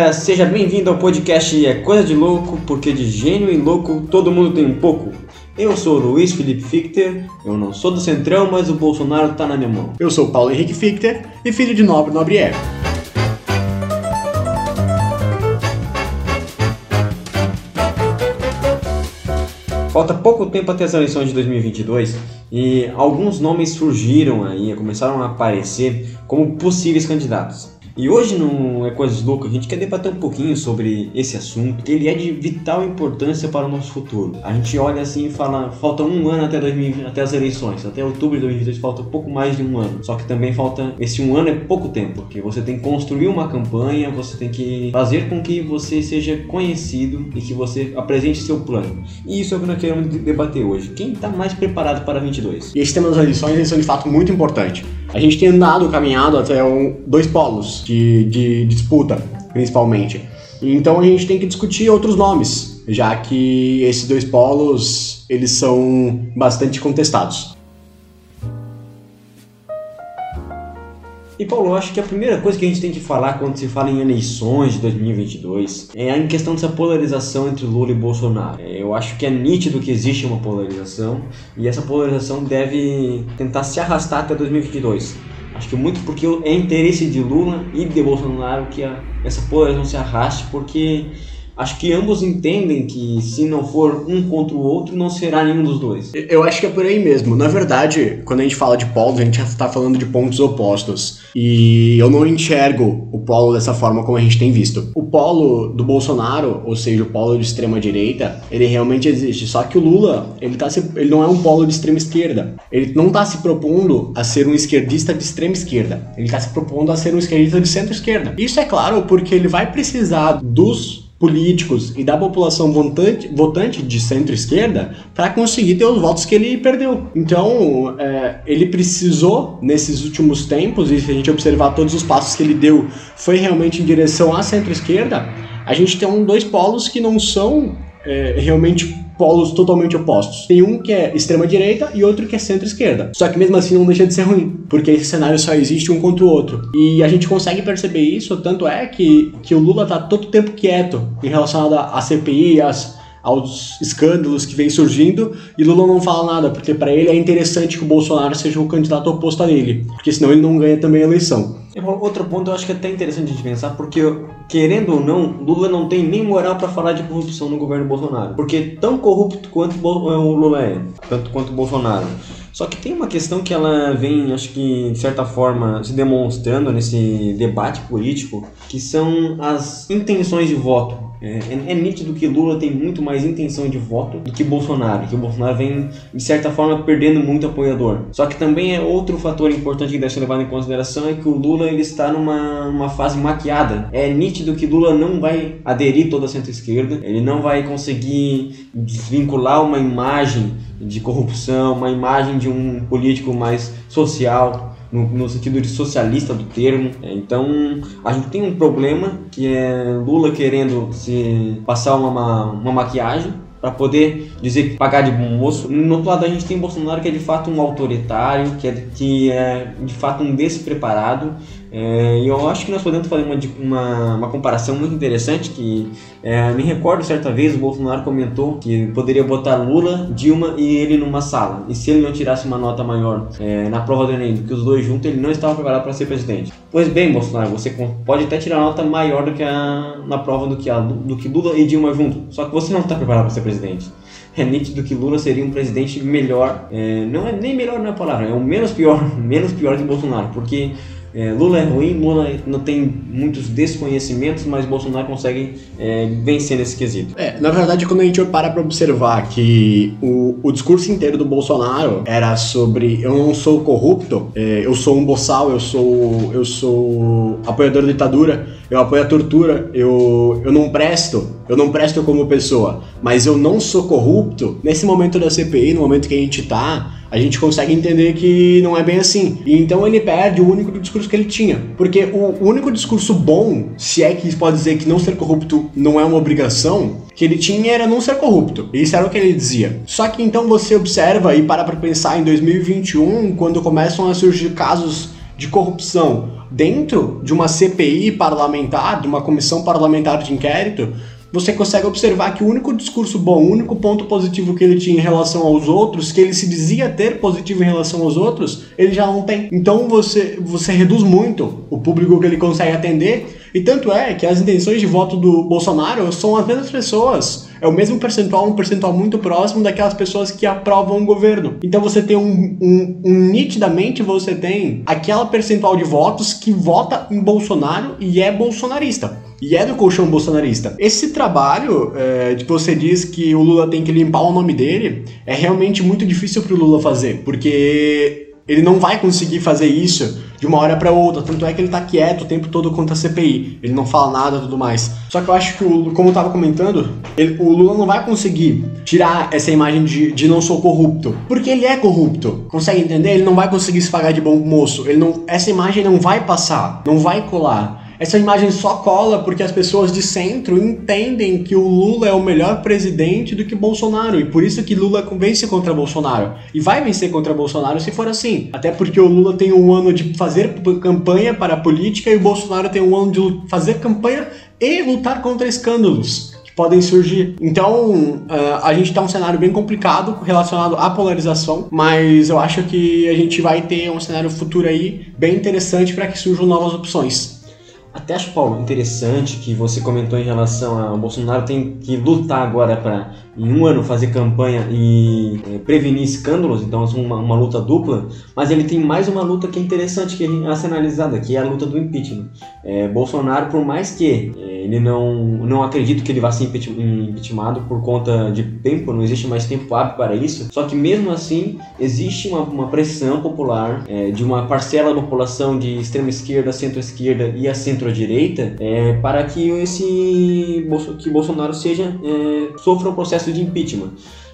Galera, seja bem-vindo ao podcast É Coisa de Louco, porque de gênio e louco todo mundo tem um pouco. Eu sou o Luiz Felipe Fichter, eu não sou do Centrão, mas o Bolsonaro tá na minha mão. Eu sou Paulo Henrique Fichter e filho de nobre nobre é. Falta pouco tempo até as eleições de 2022 e alguns nomes surgiram aí, começaram a aparecer como possíveis candidatos. E hoje no É Coisas Loucas a gente quer debater um pouquinho sobre esse assunto, que ele é de vital importância para o nosso futuro. A gente olha assim e fala, falta um ano até, 2020, até as eleições, até outubro de 2022 falta pouco mais de um ano. Só que também falta, esse um ano é pouco tempo, porque você tem que construir uma campanha, você tem que fazer com que você seja conhecido e que você apresente seu plano. E isso é o que nós queremos debater hoje. Quem está mais preparado para 22? E esse tema das eleições eles são de fato muito importante. A gente tem andado, caminhado até um, dois polos de, de disputa, principalmente. Então a gente tem que discutir outros nomes, já que esses dois polos eles são bastante contestados. E Paulo, acho que a primeira coisa que a gente tem que falar quando se fala em eleições de 2022 é a questão dessa polarização entre Lula e Bolsonaro. É, eu acho que é nítido que existe uma polarização e essa polarização deve tentar se arrastar até 2022. Acho que muito porque é interesse de Lula e de Bolsonaro que a, essa polarização se arraste, porque acho que ambos entendem que se não for um contra o outro, não será nenhum dos dois. Eu acho que é por aí mesmo. Na verdade, quando a gente fala de polos, a gente está falando de pontos opostos. E eu não enxergo o polo dessa forma como a gente tem visto. O polo do Bolsonaro, ou seja, o polo de extrema direita, ele realmente existe. Só que o Lula, ele, tá se, ele não é um polo de extrema esquerda. Ele não está se propondo a ser um esquerdista de extrema esquerda. Ele está se propondo a ser um esquerdista de centro-esquerda. Isso é claro porque ele vai precisar dos políticos e da população votante, votante de centro-esquerda para conseguir ter os votos que ele perdeu. Então, é, ele precisou, nesses últimos tempos, e se a gente observar todos os passos que ele deu, foi realmente em direção à centro-esquerda, a gente tem um, dois polos que não são é, realmente polos totalmente opostos. Tem um que é extrema-direita e outro que é centro-esquerda. Só que mesmo assim não deixa de ser ruim, porque esse cenário só existe um contra o outro. E a gente consegue perceber isso, tanto é que, que o Lula tá todo tempo quieto em relação à CPI, às aos escândalos que vem surgindo e Lula não fala nada, porque para ele é interessante que o Bolsonaro seja o candidato oposto a ele, porque senão ele não ganha também a eleição. Outro ponto eu acho que é até interessante gente pensar, porque querendo ou não, Lula não tem nem moral para falar de corrupção no governo Bolsonaro, porque tão corrupto quanto o Lula é, tanto quanto o Bolsonaro. Só que tem uma questão que ela vem, acho que de certa forma, se demonstrando nesse debate político, que são as intenções de voto é, é, é, nítido que Lula tem muito mais intenção de voto do que Bolsonaro, que o Bolsonaro vem, de certa forma, perdendo muito apoiador. Só que também é outro fator importante que deve ser levado em consideração é que o Lula ele está numa, numa fase maquiada. É nítido que Lula não vai aderir toda a centro-esquerda, ele não vai conseguir desvincular uma imagem de corrupção, uma imagem de um político mais social no, no, sentido de socialista do termo. É, então a gente tem um problema que é Lula querendo se passar uma, uma maquiagem para poder dizer que pagar de bom moço. No outro lado a gente tem Bolsonaro que é de fato um autoritário, que é, que é de fato um despreparado é, e eu acho que nós podemos fazer uma, uma, uma comparação muito interessante que é, me recordo certa vez o Bolsonaro comentou que poderia botar Lula, Dilma e ele numa sala. E se ele não tirasse uma nota maior é, na prova do Enem do que os dois juntos, ele não estava preparado para ser presidente. Pois bem, Bolsonaro, você pode até tirar nota maior do que a, na prova do que, a, do que Lula e Dilma juntos. Só que você não está preparado para ser presidente é nítido que Lula seria um presidente melhor, é, não é nem melhor na palavra, é o menos pior, menos pior que Bolsonaro, porque é, Lula é ruim, Lula não tem muitos desconhecimentos, mas Bolsonaro consegue é, vencer nesse quesito. É, na verdade, quando a gente para para observar que o, o discurso inteiro do Bolsonaro era sobre eu não sou corrupto, é, eu sou um boçal, eu sou, eu sou apoiador da ditadura, eu apoio a tortura, eu, eu não presto, eu não presto como pessoa, mas eu não sou corrupto, nesse momento da CPI, no momento que a gente tá, a gente consegue entender que não é bem assim. E então ele perde o único discurso que ele tinha. Porque o único discurso bom, se é que pode dizer que não ser corrupto não é uma obrigação, que ele tinha era não ser corrupto. Isso era o que ele dizia. Só que então você observa e para pra pensar em 2021, quando começam a surgir casos de corrupção dentro de uma CPI parlamentar, de uma comissão parlamentar de inquérito, você consegue observar que o único discurso bom, o único ponto positivo que ele tinha em relação aos outros, que ele se dizia ter positivo em relação aos outros, ele já não tem. Então você, você reduz muito o público que ele consegue atender, e tanto é que as intenções de voto do Bolsonaro são as mesmas pessoas. É o mesmo percentual, um percentual muito próximo daquelas pessoas que aprovam o governo. Então você tem um, um, um nitidamente você tem aquela percentual de votos que vota em Bolsonaro e é bolsonarista e é do colchão bolsonarista. Esse trabalho é, de que você diz que o Lula tem que limpar o nome dele é realmente muito difícil para o Lula fazer, porque ele não vai conseguir fazer isso de uma hora para outra. Tanto é que ele tá quieto o tempo todo contra a CPI. Ele não fala nada e tudo mais. Só que eu acho que, o, como eu tava comentando, ele, o Lula não vai conseguir tirar essa imagem de, de não sou corrupto. Porque ele é corrupto. Consegue entender? Ele não vai conseguir se pagar de bom moço. Ele não, essa imagem não vai passar. Não vai colar. Essa imagem só cola porque as pessoas de centro entendem que o Lula é o melhor presidente do que Bolsonaro e por isso que Lula vence contra Bolsonaro e vai vencer contra Bolsonaro se for assim. Até porque o Lula tem um ano de fazer campanha para a política e o Bolsonaro tem um ano de fazer campanha e lutar contra escândalos que podem surgir. Então, uh, a gente tá um cenário bem complicado relacionado à polarização, mas eu acho que a gente vai ter um cenário futuro aí bem interessante para que surjam novas opções. Até acho, Paulo, interessante que você comentou em relação ao Bolsonaro tem que lutar agora para, em um ano, fazer campanha e é, prevenir escândalos, então é uma, uma luta dupla, mas ele tem mais uma luta que é interessante que a ser analisada, que é a luta do impeachment. É, Bolsonaro, por mais que é, ele não, não acredita que ele vá ser impeachmentado por conta de tempo, não existe mais tempo hábil para isso, só que mesmo assim existe uma, uma pressão popular é, de uma parcela da população de extrema esquerda, centro-esquerda e a centro centro-direita para que esse que Bolsonaro seja sofra um processo de impeachment.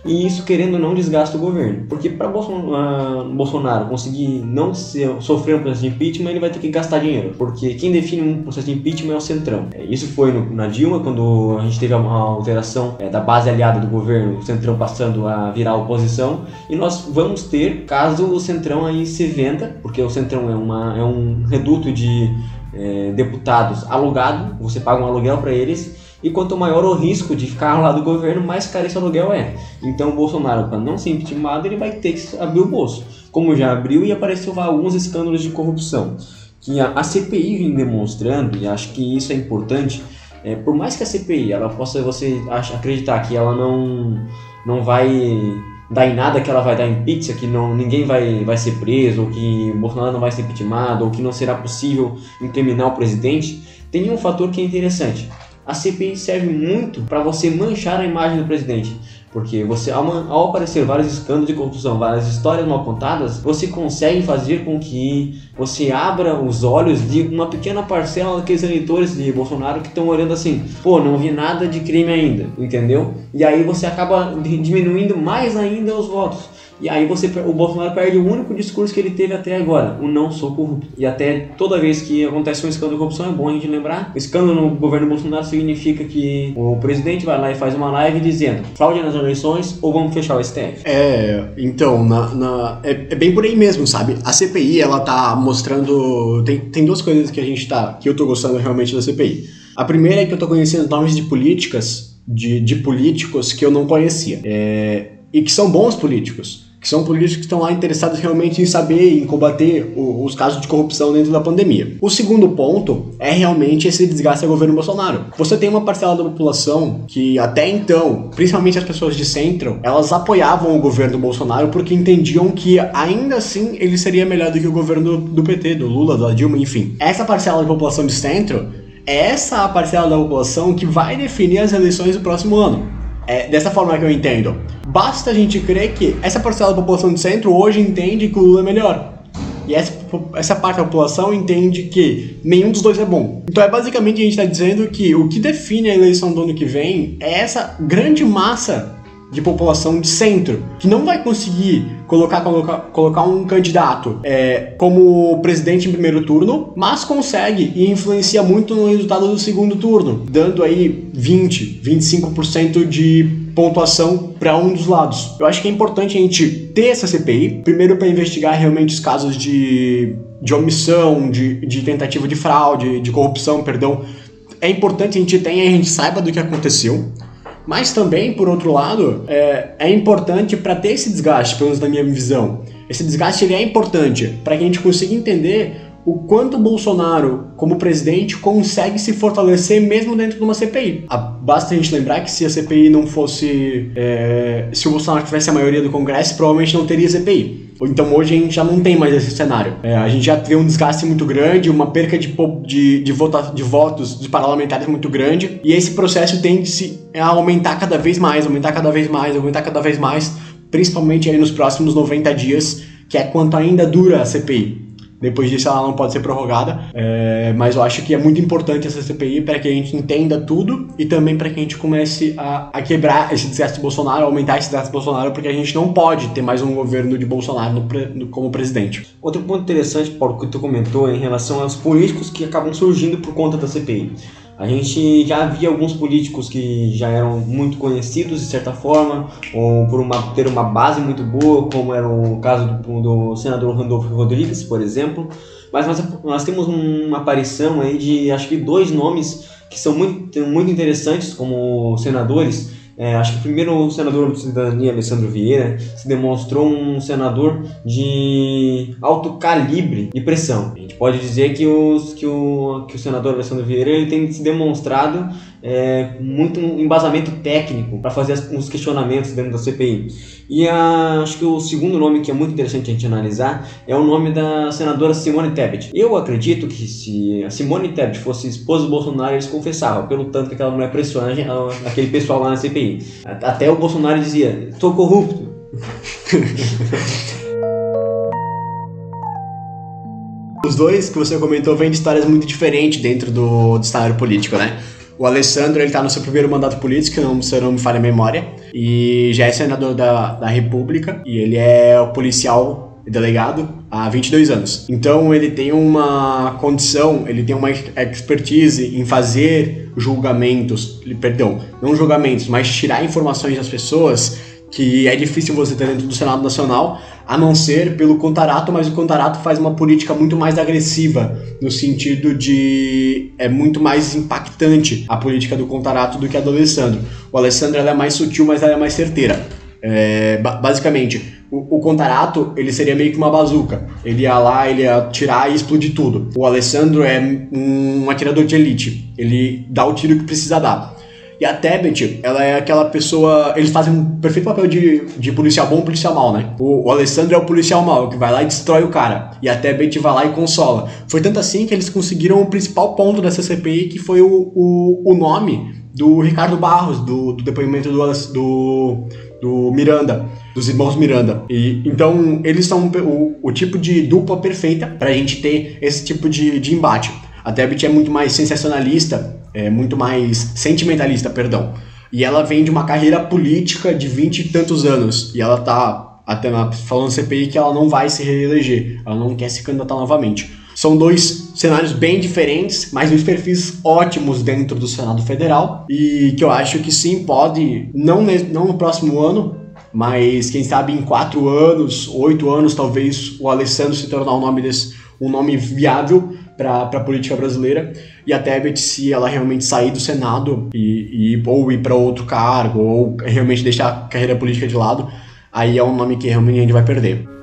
E isso, querendo ou não, desgasta o governo. Porque para Bolsonaro conseguir não ser, sofrer um processo de impeachment, ele vai ter que gastar dinheiro. Porque quem define um processo de impeachment é o Centrão. É, isso foi no, na Dilma, quando a gente teve a, alteração é, da base aliada do governo, o Centrão passando a virar oposição. E nós vamos ter, caso o Centrão aí se venda, porque o Centrão é, uma, é um reduto de é, deputados alugado, você paga um aluguel para eles, e quanto maior o risco de ficar lá do governo, mais caro esse aluguel é. Então o Bolsonaro, para não ser impeachmentado, ele vai ter que abrir o bolso, como já abriu e apareceu alguns escândalos de corrupção. Que a, CPI vem demonstrando, e acho que isso é importante, é, por mais que a CPI ela possa você acreditar que ela não, não vai dar em nada que ela vai dar em pizza, que não, ninguém vai, vai ser preso, ou que Bolsonaro não vai ser impeachmentado, ou que não será possível incriminar o presidente, tem um fator que é interessante. A CPI serve muito para você manchar a imagem do presidente. Porque você, ao, ao aparecer vários escândalos de corrupção, várias histórias mal contadas, você consegue fazer com que você abra os olhos de uma pequena parcela daqueles eleitores de Bolsonaro que estão olhando assim, pô, não vi nada de crime ainda, entendeu? E aí você acaba diminuindo mais ainda os votos. E aí você, o Bolsonaro perde o único discurso que ele teve até agora, o não sou corrupto. E até toda vez que acontece um escândalo de corrupção, é bom a gente lembrar, o escândalo no governo Bolsonaro significa que o presidente vai lá e faz uma live dizendo fraude nas eleições ou vamos fechar o STF. É, então, na, na é, é, bem por aí mesmo, sabe? A CPI, ela tá mostrando... Tem, tem duas coisas que a gente tá... que eu tô gostando realmente da CPI. A primeira é que eu tô conhecendo nomes de políticas, de, de políticos que eu não conhecia. É, e que são bons políticos que são políticos que estão lá interessados realmente em saber, em combater o, os casos de corrupção dentro da pandemia. O segundo ponto é realmente esse desgaste ao governo Bolsonaro. Você tem uma parcela da população que até então, principalmente as pessoas de centro, elas apoiavam o governo Bolsonaro porque entendiam que ainda assim ele seria melhor do que o governo do, PT, do Lula, da Dilma, enfim. Essa parcela da população de centro é essa parcela da população que vai definir as eleições do próximo ano. É dessa forma que eu entendo. Basta a gente crer que essa parcela da população de centro hoje entende que o Lula é melhor. E essa, essa parte da população entende que nenhum dos dois é bom. Então é basicamente a gente está dizendo que o que define a eleição do ano que vem é essa grande massa de população de centro, que não vai conseguir colocar, colocar, colocar um candidato é, como presidente em primeiro turno, mas consegue e influencia muito no resultado do segundo turno, dando aí 20, 25% de pontuação para um dos lados. Eu acho que é importante a gente ter essa CPI, primeiro para investigar realmente os casos de, de omissão, de, de tentativa de fraude, de corrupção, perdão. É importante a gente tenha e a gente saiba do que aconteceu. Mas também, por outro lado, é, é importante para ter esse desgaste, pelo menos na minha visão. Esse desgaste ele é importante para que a gente consiga entender o quanto Bolsonaro, como presidente, consegue se fortalecer mesmo dentro de uma CPI. Ah, basta a gente lembrar que se a CPI não fosse. É, se o Bolsonaro tivesse a maioria do Congresso, provavelmente não teria CPI. Então hoje a gente já não tem mais esse cenário. É, a gente já teve um desgaste muito grande, uma perca de, de, de, vota, de votos de parlamentares muito grande, e esse processo tende a aumentar cada vez mais, aumentar cada vez mais, aumentar cada vez mais, principalmente aí nos próximos 90 dias, que é quanto ainda dura a CPI. Depois disso, ela não pode ser prorrogada. É, mas eu acho que é muito importante essa CPI para que a gente entenda tudo e também para que a gente comece a, a quebrar esse desgaste de Bolsonaro, aumentar esse desgaste de Bolsonaro, porque a gente não pode ter mais um governo de Bolsonaro no, no, como presidente. Outro ponto interessante, Paulo, que tu comentou em relação aos políticos que acabam surgindo por conta da CPI. A gente já havia alguns políticos que já eram muito conhecidos de certa forma, ou por uma, ter uma base muito boa, como era o caso do, do senador Randolfo Rodrigues, por exemplo. Mas nós, nós temos uma aparição aí de acho que dois nomes que são muito, muito interessantes como senadores é, acho que primeiro o senador de cidadania, Alessandro Vieira, se demonstrou um senador de alto calibre e pressão. A gente pode dizer que, os, que, o, que o senador Alessandro Vieira ele tem se demonstrado é, muito embasamento técnico para fazer os questionamentos dentro da CPI. E a, acho que o segundo nome que é muito interessante a gente analisar é o nome da senadora Simone Tebet. Eu acredito que se a Simone Tebet fosse esposa do Bolsonaro, eles confessavam, pelo tanto que aquela mulher pressiona aquele pessoal lá na CPI. Até o Bolsonaro dizia: sou corrupto. Os dois que você comentou vêm de histórias muito diferentes dentro do, do cenário político, né? O Alessandro, ele tá no seu primeiro mandato político, não, se eu não me falha a memória, e já é senador da, da República, e ele é o policial delegado há 22 anos. Então ele tem uma condição, ele tem uma expertise em fazer julgamentos, perdão, não julgamentos, mas tirar informações das pessoas que é difícil você ter dentro do Senado Nacional, a não ser pelo Contarato, mas o Contarato faz uma política muito mais agressiva, no sentido de é muito mais impactante a política do Contarato do que a do Alessandro. O Alessandro é mais sutil, mas ela é mais certeira. É, basicamente, o, o Contarato ele seria meio que uma bazuca. Ele ia lá, ele ia tirar e explodir tudo. O Alessandro é um atirador de elite. Ele dá o tiro que precisa dar. E a Tebet, ela é aquela pessoa. Eles fazem um perfeito papel de, de policial bom e policial mal, né? O, o Alessandro é o policial mal, que vai lá e destrói o cara. E a Tebet vai lá e consola. Foi tanto assim que eles conseguiram o principal ponto dessa CPI, que foi o, o, o nome do Ricardo Barros, do, do depoimento do, do, do Miranda dos irmãos Miranda. E então eles são o, o tipo de dupla perfeita pra gente ter esse tipo de, de embate. A Tebet é muito mais sensacionalista é, muito mais sentimentalista, perdão. E ela vem de uma carreira política de vinte e tantos anos. E ela tá até na, falando CPI que ela não vai se reeleger, ela não quer se candidatar novamente. São dois cenários bem diferentes, mas dois perfis ótimos dentro do Senado Federal e que eu acho que sim pode, não, não no próximo ano, mas quem sabe em quatro anos, oito anos, talvez o Alessandro se tornar um nome, desse, um nome viável para a política brasileira e a Tebet, se ela realmente sair do Senado e, e ou ir para outro cargo ou realmente deixar a carreira política de lado, aí é um nome que realmente a gente vai perder.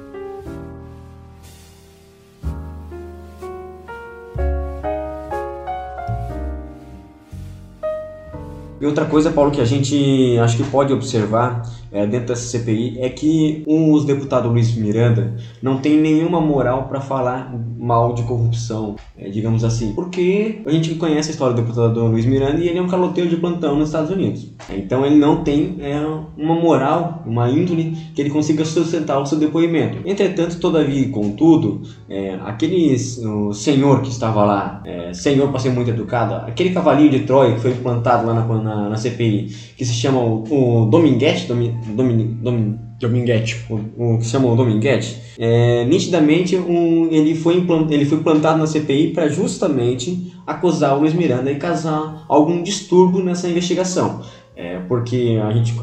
E outra coisa, Paulo, que a gente acho que pode observar é, dentro dessa CPI é que os deputados Luiz Miranda não tem nenhuma moral para falar mal de corrupção, é, digamos assim, porque a gente conhece a história do deputado Luiz Miranda e ele é um caloteiro de plantão nos Estados Unidos. Então ele não tem é, uma moral, uma índole que ele consiga sustentar o seu depoimento. Entretanto, todavia e contudo, é, aquele senhor que estava lá, é, senhor para ser muito educado, aquele cavalinho de Troia que foi plantado lá na, na, na CPI, que se chama o, o Dominguete, Domi, Domin, Domin, Dominguete, o, que se chama o Dominguete, é, nitidamente um, ele, foi ele foi plantado na CPI para justamente acusar o Luiz Miranda e causar algum distúrbio nessa investigação. É, porque a gente,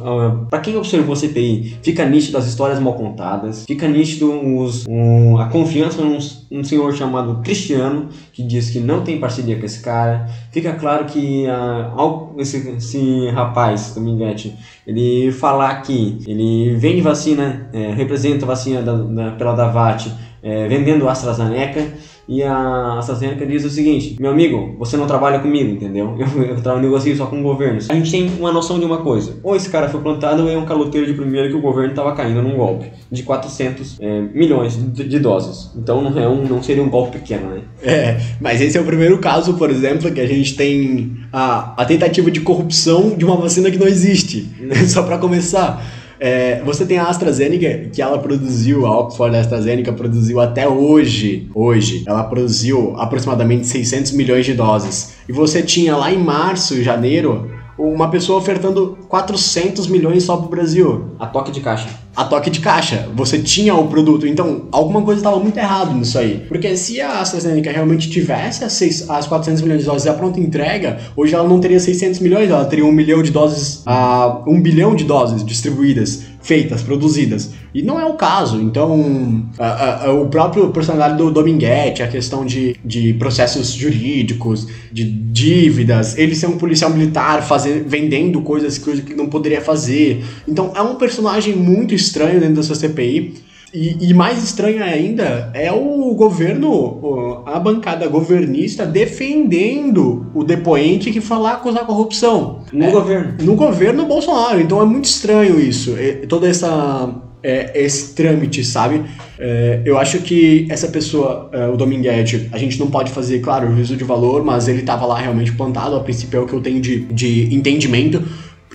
para quem observou a CPI, fica nítido as histórias mal contadas, fica nítido os, um, a confiança num, num, senhor chamado Cristiano, que diz que não tem parceria com esse cara. Fica claro que uh, esse, esse rapaz, Dominguete, ele falar que ele vende vacina, é, representa a vacina da, da, pela Davat, é, vendendo AstraZeneca e a AstraZeneca diz o seguinte: Meu amigo, você não trabalha comigo, entendeu? Eu, eu, eu negocio só com o governo. A gente tem uma noção de uma coisa: ou esse cara foi plantado ou é um caloteiro de primeira que o governo estava caindo num golpe de 400 é, milhões de, de, doses. Então não, é um, não seria um golpe pequeno, né? É, mas esse é o primeiro caso, por exemplo, que a gente tem a, a tentativa de corrupção de uma vacina que não existe. só para começar. É, você tem a AstraZeneca, que ela produziu, a Oxford AstraZeneca produziu até hoje, hoje, ela produziu aproximadamente 600 milhões de doses. E você tinha lá em março janeiro uma pessoa ofertando 400 milhões só pro Brasil. A toque de caixa. A toque de caixa. Você tinha o produto. Então, alguma coisa estava muito errado nisso aí. Porque se a AstraZeneca realmente tivesse as, seis, as 400 milhões de doses a pronta entrega, hoje ela não teria 600 milhões, ela teria um milhão de doses, uh, um bilhão de doses distribuídas feitas, produzidas. E não é o caso. Então, a, a, o próprio personalidade do Dominguete, a questão de, de processos jurídicos, de dívidas, ele ser um policial militar fazer, vendendo coisas, coisas que não poderia fazer. Então, é um personagem muito estranho dentro dessa CPI. E, e, mais estranho ainda é o governo, a bancada governista defendendo o depoente que lá acusar corrupção. No é, governo. No governo Bolsonaro. Então é muito estranho isso. É, toda essa. É, esse trâmite, sabe? É, eu acho que essa pessoa, é, o Dominguete, a gente não pode fazer, claro, juízo de valor, mas ele estava lá realmente plantado, a princípio é o que eu tenho de, de entendimento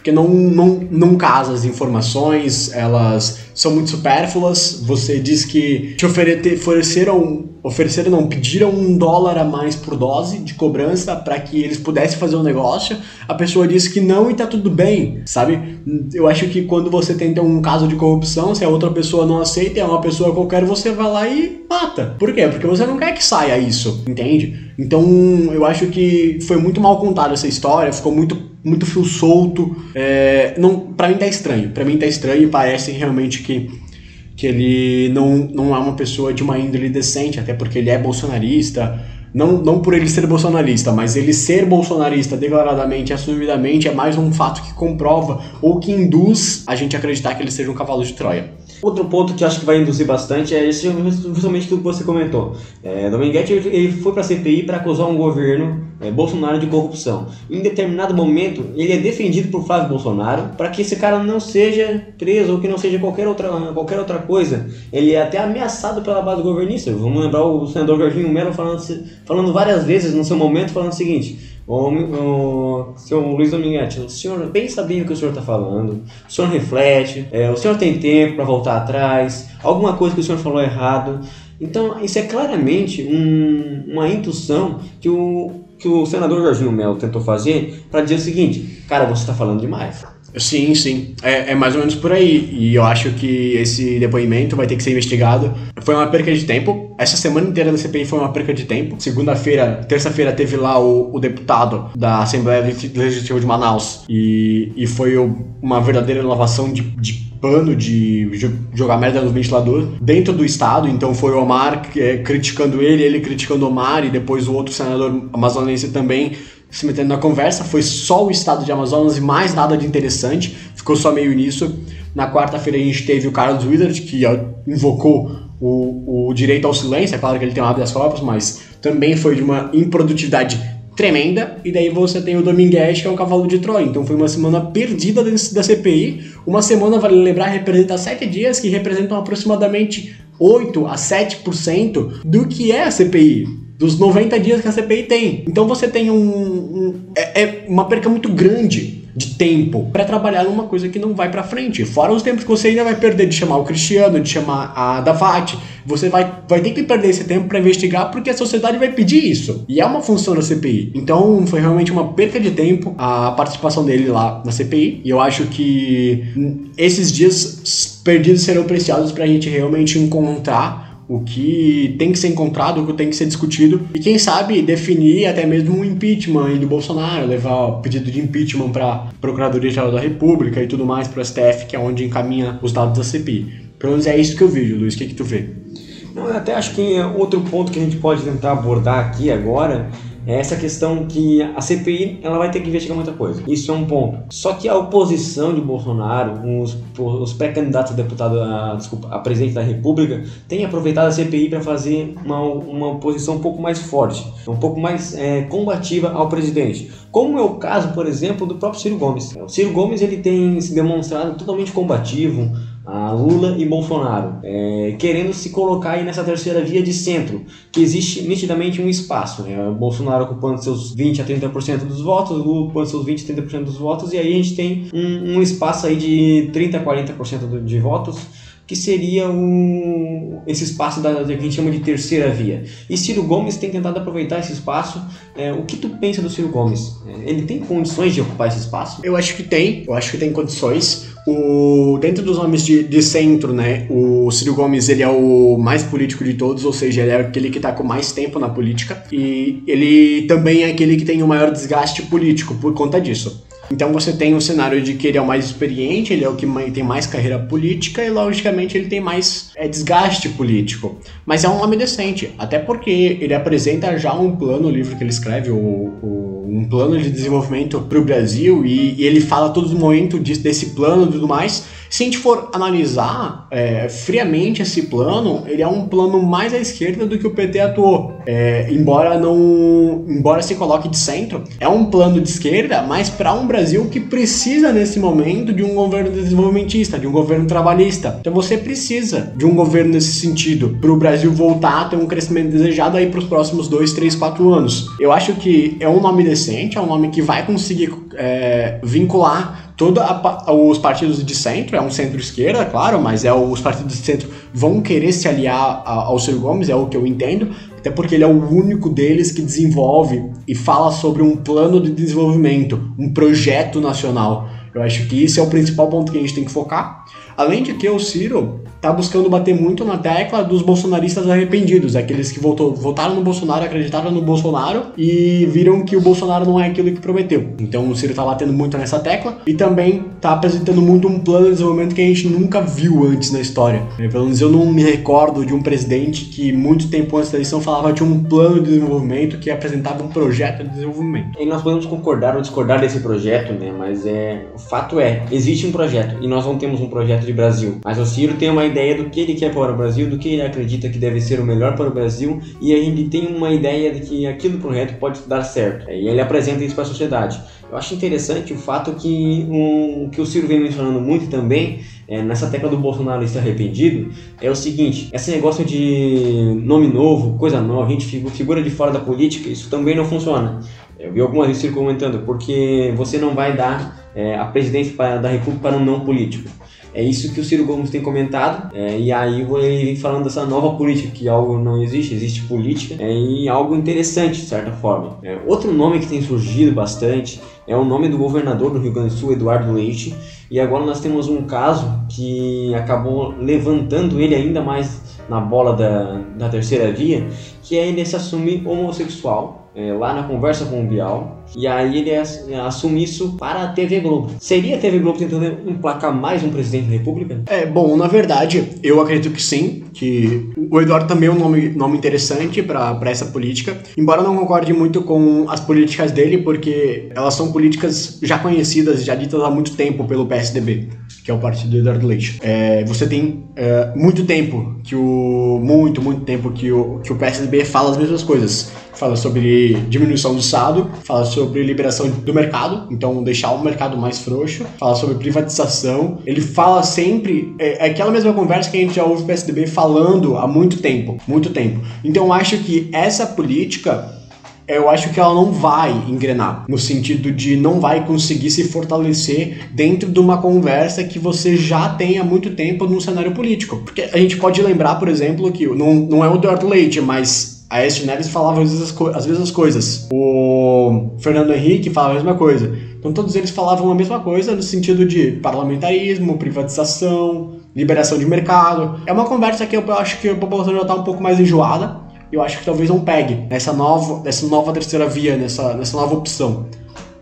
porque não, não, não casa as informações, elas são muito supérfluas. Você diz que te ofereceram, ofereceram não, pediram um dólar a mais por dose de cobrança para que eles pudessem fazer o um negócio. A pessoa disse que não e tá tudo bem, sabe? Eu acho que quando você tenta um caso de corrupção, se a outra pessoa não aceita, é uma pessoa qualquer, você vai lá e mata. Por quê? Porque você não quer que saia isso, entende? Então eu acho que foi muito mal contada essa história, ficou muito muito fio solto. É, não, para mim tá estranho. Para mim tá estranho e parece realmente que, que ele não, não é uma pessoa de uma índole decente, até porque ele é bolsonarista. Não, não por ele ser bolsonarista, mas ele ser bolsonarista declaradamente, assumidamente, é mais um fato que comprova ou que induz a gente a acreditar que ele seja um cavalo de Troia. Outro ponto que acho que vai induzir bastante é esse, justamente que você comentou. É, Dominguete ele foi para a CPI para acusar um governo é, Bolsonaro de corrupção. Em determinado momento, ele é defendido por Flávio Bolsonaro para que esse cara não seja preso ou que não seja qualquer outra, qualquer outra coisa. Ele é até ameaçado pela base governista. Vamos lembrar o senador Jorginho Melo falando, falando várias vezes no seu momento, falando o seguinte o, o seu Luiz Dominguete, o senhor bem o que o senhor está falando, o senhor reflete, é, o senhor tem tempo para voltar atrás, alguma coisa que o senhor falou errado. Então, isso é claramente um, uma intuição que o, que o senador Jorginho Melo tentou fazer para dizer o seguinte: cara, você está falando demais. Sim, sim. É, é, mais ou menos por aí. E eu acho que esse depoimento vai ter que ser investigado. Foi uma perca de tempo. Essa semana inteira da CPI foi uma perca de tempo. Segunda-feira, terça-feira, teve lá o, o, deputado da Assembleia Legislativa de Manaus. E, e foi uma verdadeira inovação de, de pano de jogar merda no ventilador dentro do estado. Então foi o Omar é, criticando ele, ele criticando o Omar e depois o outro senador amazonense também se metendo na conversa. Foi só o estado de Amazonas e mais nada de interessante. Ficou só meio nisso. Na quarta-feira a gente teve o Carlos Wizard, que invocou o, o direito ao silêncio. É claro que ele tem um habeas corpus, mas também foi de uma improdutividade tremenda. E daí você tem o Domingues, que é um cavalo de Troia. Então foi uma semana perdida da CPI. Uma semana, vale lembrar, representa sete dias, que representam aproximadamente 8 a 7% do que é a CPI dos 90 dias que a CPI tem. Então você tem um, um é, é, uma perca muito grande de tempo para trabalhar numa coisa que não vai para frente. Fora os tempos que você ainda vai perder de chamar o Cristiano, de chamar a Davat, você vai, vai ter que perder esse tempo para investigar porque a sociedade vai pedir isso. E é uma função da CPI. Então foi realmente uma perca de tempo a participação dele lá na CPI. E eu acho que esses dias perdidos serão preciosos para a gente realmente encontrar o que tem que ser encontrado, o que tem que ser discutido, e quem sabe definir até mesmo um impeachment do Bolsonaro, levar o pedido de impeachment para a Procuradoria-Geral da República e tudo mais para o STF, que é onde encaminha os dados da CPI. Pelo menos é isso que eu vejo, Luiz. O que, que tu vê? Não, eu até acho que outro ponto que a gente pode tentar abordar aqui agora é essa questão que a CPI ela vai ter que investigar muita coisa. Isso é um ponto. Só que a oposição de Bolsonaro, os, os pré-candidatos a deputado, a, desculpa, a presidente da República, tem aproveitado a CPI para fazer uma, uma oposição um pouco mais forte, um pouco mais é, combativa ao presidente. Como é o caso, por exemplo, do próprio Ciro Gomes. O Ciro Gomes ele tem se demonstrado totalmente combativo a Lula e Bolsonaro, é, querendo se colocar aí nessa terceira via de centro, que existe nitidamente um espaço, né? Bolsonaro ocupando seus 20 a 30% dos votos, Lula ocupando seus 20 a 30% dos votos, e aí a gente tem um, um espaço aí de 30 a 40% de votos que seria o, esse espaço da, que a gente chama de terceira via. E Ciro Gomes tem tentado aproveitar esse espaço. É, o que tu pensa do Ciro Gomes? É, ele tem condições de ocupar esse espaço? Eu acho que tem, eu acho que tem condições. O, dentro dos nomes de, de centro, né, o Ciro Gomes ele é o mais político de todos, ou seja, ele é aquele que está com mais tempo na política e ele também é aquele que tem o maior desgaste político por conta disso. Então você tem o cenário de que ele é o mais experiente, ele é o que tem mais carreira política e logicamente ele tem mais é, desgaste político. Mas é um homem decente, até porque ele apresenta já um plano, o livro que ele escreve, o, o, um plano de desenvolvimento para o Brasil e, e, ele fala todo momento disso, desse plano e tudo mais. Se a gente for analisar é, friamente esse plano, ele é um plano mais à esquerda do que o PT atuou. É, embora não, embora se coloque de centro, é um plano de esquerda, mas para um Brasil que precisa nesse momento de um governo desenvolvimentista, de um governo trabalhista. Então você precisa de um governo nesse sentido para o Brasil voltar a ter um crescimento desejado aí para os próximos dois, três, quatro anos. Eu acho que é um nome decente, é um nome que vai conseguir é, vincular todos os partidos de centro, é um centro-esquerda, claro, mas é os partidos de centro vão querer se aliar ao Ciro Gomes, é o que eu entendo, até porque ele é o único deles que desenvolve e fala sobre um plano de desenvolvimento, um projeto nacional. Eu acho que isso é o principal ponto que a gente tem que focar. Além de que o Ciro tá buscando bater muito na tecla dos bolsonaristas arrependidos, aqueles que votou, votaram no Bolsonaro, acreditaram no Bolsonaro e viram que o Bolsonaro não é aquilo que prometeu. Então o Ciro tá batendo muito nessa tecla e também tá apresentando muito um plano de desenvolvimento que a gente nunca viu antes na história. É, pelo menos eu não me recordo de um presidente que muito tempo antes da eleição falava de um plano de desenvolvimento que apresentava um projeto de desenvolvimento. E nós podemos concordar ou discordar desse projeto, né? Mas é, o fato é, existe um projeto e nós não temos um projeto de Brasil. Mas o Ciro tem uma ideia do que ele quer para o Brasil, do que ele acredita que deve ser o melhor para o Brasil, e a gente tem uma ideia de que aquilo projeto pode dar certo. E ele apresenta isso para a sociedade. Eu acho interessante o fato que o que o Ciro vem mencionando muito também é, nessa tecla do Bolsonaro estar arrependido é o seguinte: esse negócio de nome novo, coisa nova, gente figura de fora da política, isso também não funciona. Eu vi algumas vezes comentando, porque você não vai dar é, a presidência da República para um não político. É isso que o Ciro Gomes tem comentado, é, e aí ele vem falando dessa nova política, que algo não existe, existe política, é, e algo interessante, de certa forma. É, outro nome que tem surgido bastante é o nome do governador do Rio Grande do Sul, Eduardo Leite, e agora nós temos um caso que acabou levantando ele ainda mais na bola da, da terceira via, que é ele se assumir homossexual é, lá na conversa com o Bial. E aí ele assume isso para a TV Globo. Seria a TV Globo tentando emplacar mais um presidente da República? É, bom, na verdade, eu acredito que sim, que o Eduardo também é um nome, nome interessante para essa política. Embora eu não concorde muito com as políticas dele, porque elas são políticas já conhecidas, já ditas há muito tempo pelo PSDB, que é o partido do Eduardo Leite. É, você tem é, muito tempo que o. Muito, muito tempo que o, que o PSDB fala as mesmas coisas fala sobre diminuição do Estado, fala sobre liberação do mercado, então deixar o mercado mais frouxo, fala sobre privatização. Ele fala sempre, é, é aquela mesma conversa que a gente já ouve o PSDB falando há muito tempo, muito tempo. Então eu acho que essa política eu acho que ela não vai engrenar, no sentido de não vai conseguir se fortalecer dentro de uma conversa que você já tem há muito tempo no cenário político. Porque a gente pode lembrar, por exemplo, que não, não é o Eduardo Leite, mas a Aécio Neves falava às vezes, as mesmas coisas. O Fernando Henrique falava a mesma coisa. Então todos eles falavam a mesma coisa no sentido de parlamentarismo, privatização, liberação de mercado. É uma conversa que eu acho que a população já está um pouco mais enjoada. Eu acho que talvez não pegue nessa nova, nessa nova terceira via, nessa, nessa nova opção.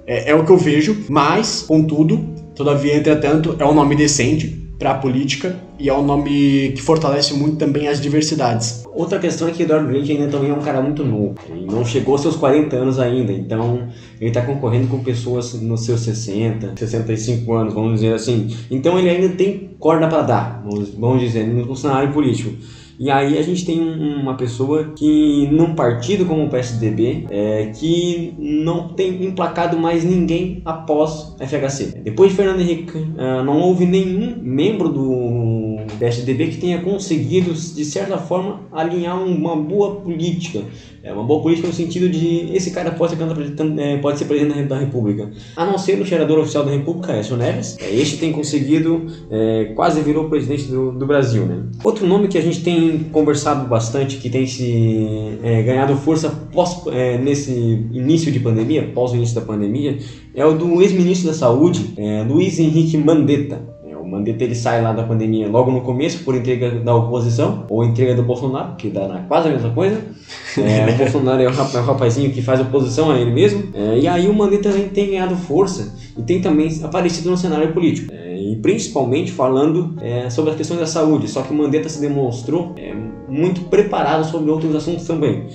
É, é o que eu vejo, mas, contudo, todavia, entretanto, é um nome decente para a política e é um nome que fortalece muito também as diversidades. Outra questão é que Eduardo Leite ainda também é um cara muito novo e não chegou aos seus 40 anos ainda, então ele está concorrendo com pessoas nos seus 60, 65 anos, vamos dizer assim. Então ele ainda tem corda para dar, vamos dizer, no cenário político. E aí a gente tem uma pessoa que, num partido como o PSDB, é, que não tem emplacado mais ninguém após a FHC. Depois de Fernando Henrique, uh, não houve nenhum membro do PSDB que tenha conseguido, de certa forma, alinhar uma boa política é uma boa política no sentido de esse cara pode ser, é, pode ser presidente da República. A não ser o cheirador oficial da República, Écio Neves. É, este tem conseguido, é, quase virou presidente do, do, Brasil. Né? Outro nome que a gente tem conversado bastante, que tem se é, ganhado força pós, é, nesse início de pandemia, pós o início da pandemia, é o do ex-ministro da Saúde, Luiz Henrique Mandetta. Mandetta ele sai lá da pandemia logo no começo por entrega da oposição ou entrega do Bolsonaro, que dá quase a mesma coisa. É, o Bolsonaro é o, é o rapazinho que faz oposição a ele mesmo. É, e aí o Mandetta também tem ganhado força e tem também aparecido no cenário político. É, e principalmente falando é, sobre as questões da saúde. Só que o Mandetta se demonstrou é, muito preparado sobre outros assuntos também.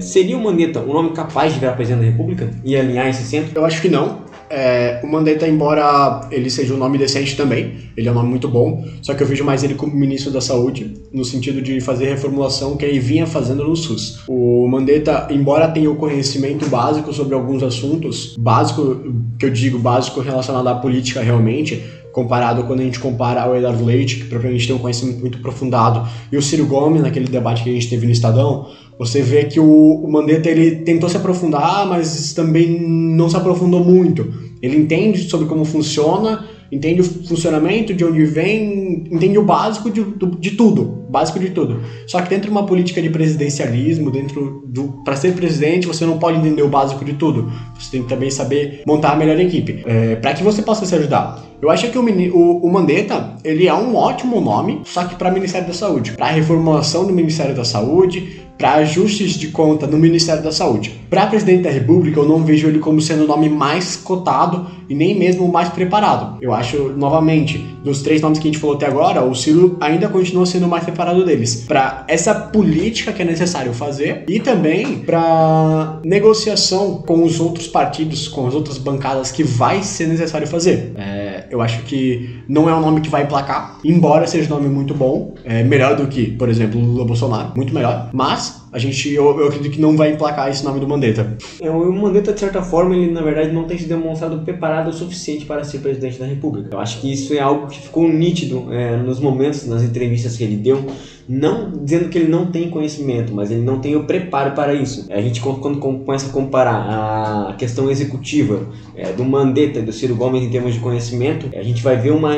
Seria o Mandetta um nome capaz de virar presidente da República e alinhar esse centro? Eu acho que não. É, o Mandetta, embora ele seja um nome decente também, ele é um nome muito bom, só que eu vejo mais ele como ministro da Saúde, no sentido de fazer reformulação que ele vinha fazendo no SUS. O Mandetta, embora tenha o conhecimento básico sobre alguns assuntos, básico, que eu digo básico relacionado à política realmente, comparado quando a gente compara ao Eduardo Leite, que provavelmente tem um conhecimento muito aprofundado, e o Ciro Gomes, naquele debate que a gente teve no Estadão, você vê que o, o Mandetta ele tentou se aprofundar, mas também não se aprofundou muito. Ele entende sobre como funciona, entende o funcionamento, de onde vem, entende o básico de, de tudo, básico de tudo. Só que dentro de uma política de presidencialismo, dentro do para ser presidente, você não pode entender o básico de tudo. Você tem que também saber montar a melhor equipe, é, para que você possa se ajudar. Eu acho que o, o, o Mandetta ele é um ótimo nome, só que para Ministério da Saúde, para reformulação do Ministério da Saúde, para ajustes de conta no Ministério da Saúde. Para presidente da República, eu não vejo ele como sendo o nome mais cotado e nem mesmo o mais preparado. Eu acho, novamente, dos três nomes que a gente falou até agora, o Ciro ainda continua sendo o mais preparado deles. Para essa política que é necessário fazer e também para negociação com os outros partidos, com as outras bancadas que vai ser necessário fazer. É, eu acho que não é um nome que vai emplacar, embora seja um nome muito bom, é melhor do que, por exemplo, Lula Bolsonaro, muito melhor, mas a gente, eu, eu, acredito que não vai emplacar esse nome do Mandetta. É, o Mandetta, de certa forma, ele na verdade não tem se demonstrado preparado o suficiente para ser presidente da República. Eu acho que isso é algo que ficou nítido é, nos momentos, nas entrevistas que ele deu, não dizendo que ele não tem conhecimento, mas ele não tem o preparo para isso. A gente, quando começa a comparar a questão executiva é, do Mandetta e do Ciro Gomes em termos de conhecimento, a gente vai ver uma,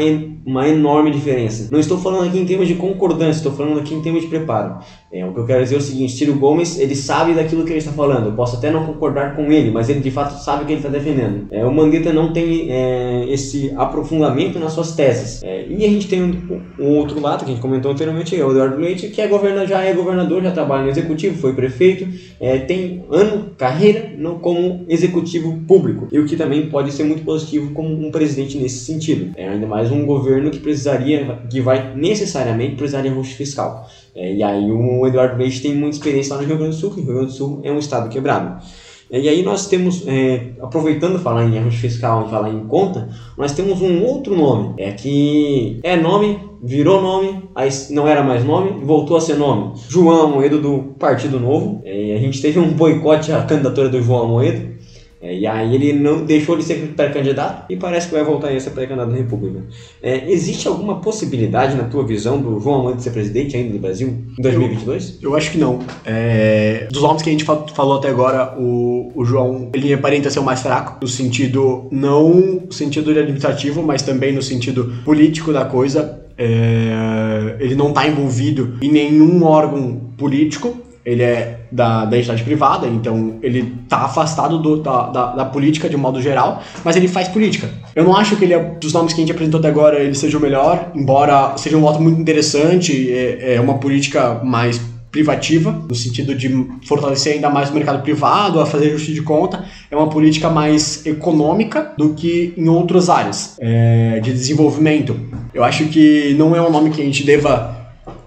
uma enorme diferença. Não estou falando aqui em termos de concordância, estou falando aqui em termos de preparo. É, o que eu quero dizer é o seguinte: Ciro Gomes ele sabe daquilo que ele está falando. Eu posso até não concordar com ele, mas ele de fato sabe o que ele está defendendo. É, o Mandetta não tem é, esse aprofundamento nas suas teses. É, e a gente tem um, um, outro lado que a gente comentou anteriormente, é o Eduardo Leite, que é já é governador, já trabalha no executivo, foi prefeito, é, tem ano carreira no, como executivo público. E o que também pode ser muito positivo como um presidente nesse sentido. É ainda mais um governo que precisaria, que vai necessariamente precisar de ajuste fiscal. É, e aí o Eduardo Leite tem muita experiência lá no Rio Grande do Sul, que o Rio Grande do Sul é um estado quebrado. É, e aí nós temos, é, aproveitando falar em ajuste fiscal e falar em conta, nós temos um outro nome, é que é nome, virou nome, aí não era mais nome, voltou a ser nome. João Amoedo do Partido Novo. É, a gente teve um boicote à candidatura do João Amoedo. É, e aí ele não deixou de ser pré-candidato e parece que vai voltar a ser pré-candidato da República. É, existe alguma possibilidade, na tua visão, do João Amante ser presidente ainda do Brasil em 2022? Eu, eu acho que não. É, dos nomes que a gente falou até agora, o, o João, ele aparenta ser o mais fraco, no sentido, não no sentido administrativo, mas também no sentido político da coisa. É, ele não está envolvido em nenhum órgão político, ele é da, da entidade privada, então ele tá afastado do, da, da, da, política de modo geral, mas ele faz política. Eu não acho que ele, é, dos nomes que a gente apresentou até agora, ele seja o melhor, embora seja um voto muito interessante, é, é uma política mais privativa, no sentido de fortalecer ainda mais o mercado privado, a fazer ajuste de conta, é uma política mais econômica do que em outras áreas é, de desenvolvimento. Eu acho que não é um nome que a gente deva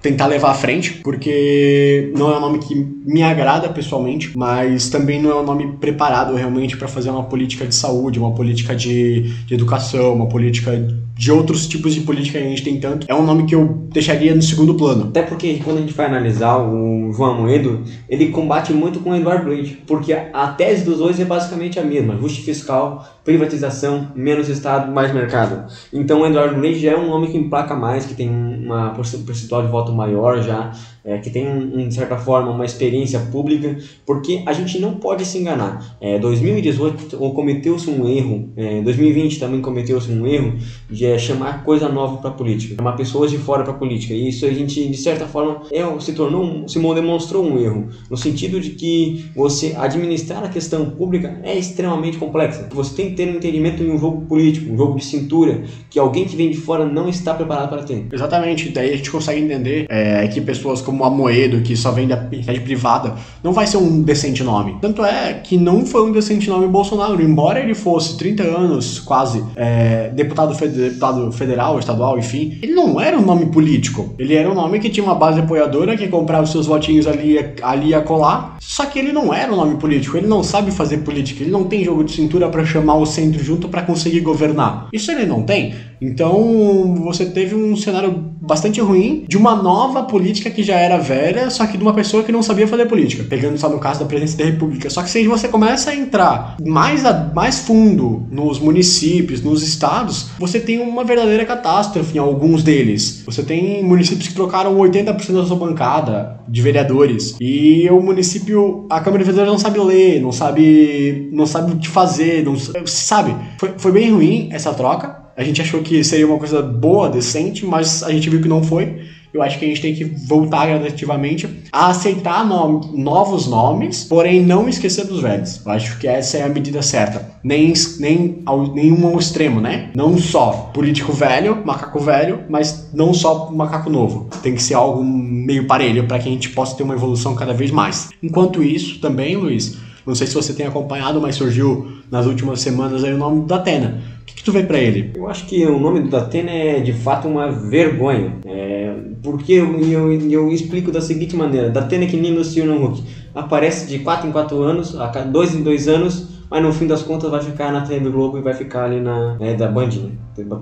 tentar levar à frente, porque não é um nome que me agrada pessoalmente, mas também não é um nome preparado realmente para fazer uma política de saúde, uma política de, de educação, uma política de outros tipos de política que a gente tem tanto, é um nome que eu deixaria no segundo plano. Até porque quando a gente vai analisar o João Amoedo, ele combate muito com o Eduardo Leite, porque a tese dos dois é basicamente a mesma, ajuste fiscal, privatização, menos Estado, mais mercado. Então o Eduardo Leite já é um nome que emplaca mais, que tem uma percentual de voto maior já, é, que tem, de certa forma, uma experiência pública, porque a gente não pode se enganar. É, 2018 cometeu-se um erro, é, 2020 também cometeu-se um erro de é, chamar coisa nova para a política, chamar pessoas de fora para a política. E isso a gente, de certa forma, é, se tornou, se demonstrou um erro, no sentido de que você administrar a questão pública é extremamente complexa. Você tem que ter um entendimento em um jogo político, um jogo de cintura, que alguém que vem de fora não está preparado para ter. Exatamente, daí a gente consegue entender é, que pessoas como a Moedo, que só vem da rede privada, não vai ser um decente nome. Tanto é que não foi um decente nome Bolsonaro, embora ele fosse 30 anos, quase, é, deputado, deputado federal, estadual, enfim, ele não era um nome político. Ele era um nome que tinha uma base apoiadora que comprava seus votinhos ali, ali a colar, só que ele não era um nome político, ele não sabe fazer política, ele não tem jogo de cintura para chamar o centro junto para conseguir governar. Isso ele não tem. Então você teve um cenário bastante ruim de uma nova política que já era velha, só que de uma pessoa que não sabia fazer política, pegando só no caso da presidência da República. Só que se você começa a entrar mais, a, mais fundo nos municípios, nos estados, você tem uma verdadeira catástrofe em alguns deles. Você tem municípios que trocaram 80% da sua bancada de vereadores e o município, a Câmara de Vereadores não sabe ler, não sabe, não sabe o que fazer, não sabe. Foi, foi bem ruim essa troca. A gente achou que seria uma coisa boa, decente, mas a gente viu que não foi. Eu acho que a gente tem que voltar gradativamente a aceitar novos nomes, porém não esquecer dos velhos. Eu acho que essa é a medida certa. Nem, nem ao, nenhum ao extremo, né? Não só político velho, macaco velho, mas não só macaco novo. Tem que ser algo meio parelho para que a gente possa ter uma evolução cada vez mais. Enquanto isso, também, Luiz, não sei se você tem acompanhado, mas surgiu nas últimas semanas aí o nome do Datena. Que tu vê para ele? Eu acho que o nome do Datena é de fato uma vergonha. É, porque eu, eu, eu, explico da seguinte maneira: Datena é que nem Luciano Huck. Aparece de 4 em 4 anos, a 2 em 2 anos, mas no fim das contas vai ficar na TV Globo e vai ficar ali na né, da Band, né?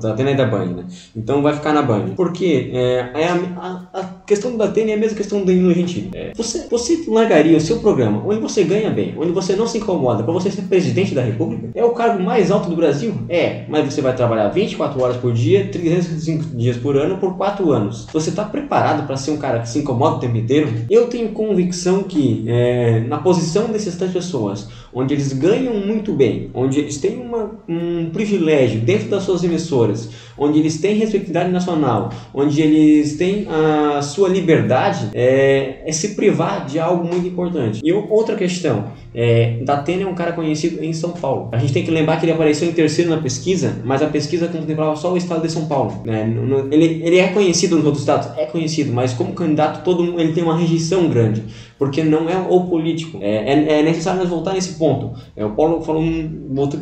Até na da Band, né? Então vai ficar na Band. Porque é, é a, a, a, questão do Atene é a mesma questão do Danilo Gentili. É, você, você largaria o seu programa onde você ganha bem, onde você não se incomoda, para você ser presidente da República? É o cargo mais alto do Brasil? É, mas você vai trabalhar 24 horas por dia, 365 dias por ano, por 4 anos. Você está preparado para ser um cara que se incomoda o tempo inteiro? Eu tenho convicção que é, na posição dessas três pessoas, onde eles ganham muito bem, onde eles têm uma, um privilégio dentro das suas emissoras, onde eles têm responsabilidade nacional, onde eles têm a sua liberdade, é, é se privar de algo muito importante. E outra questão, é, Datena é um cara conhecido em São Paulo. A gente tem que lembrar que ele apareceu em terceiro na pesquisa, mas a pesquisa contemplava só o estado de São Paulo. Né? Ele, ele é conhecido nos outros estados? É conhecido, mas como candidato todo ele tem uma rejeição grande porque não é o político. É, é, é necessário nós voltar nesse ponto. É, o Paulo falou,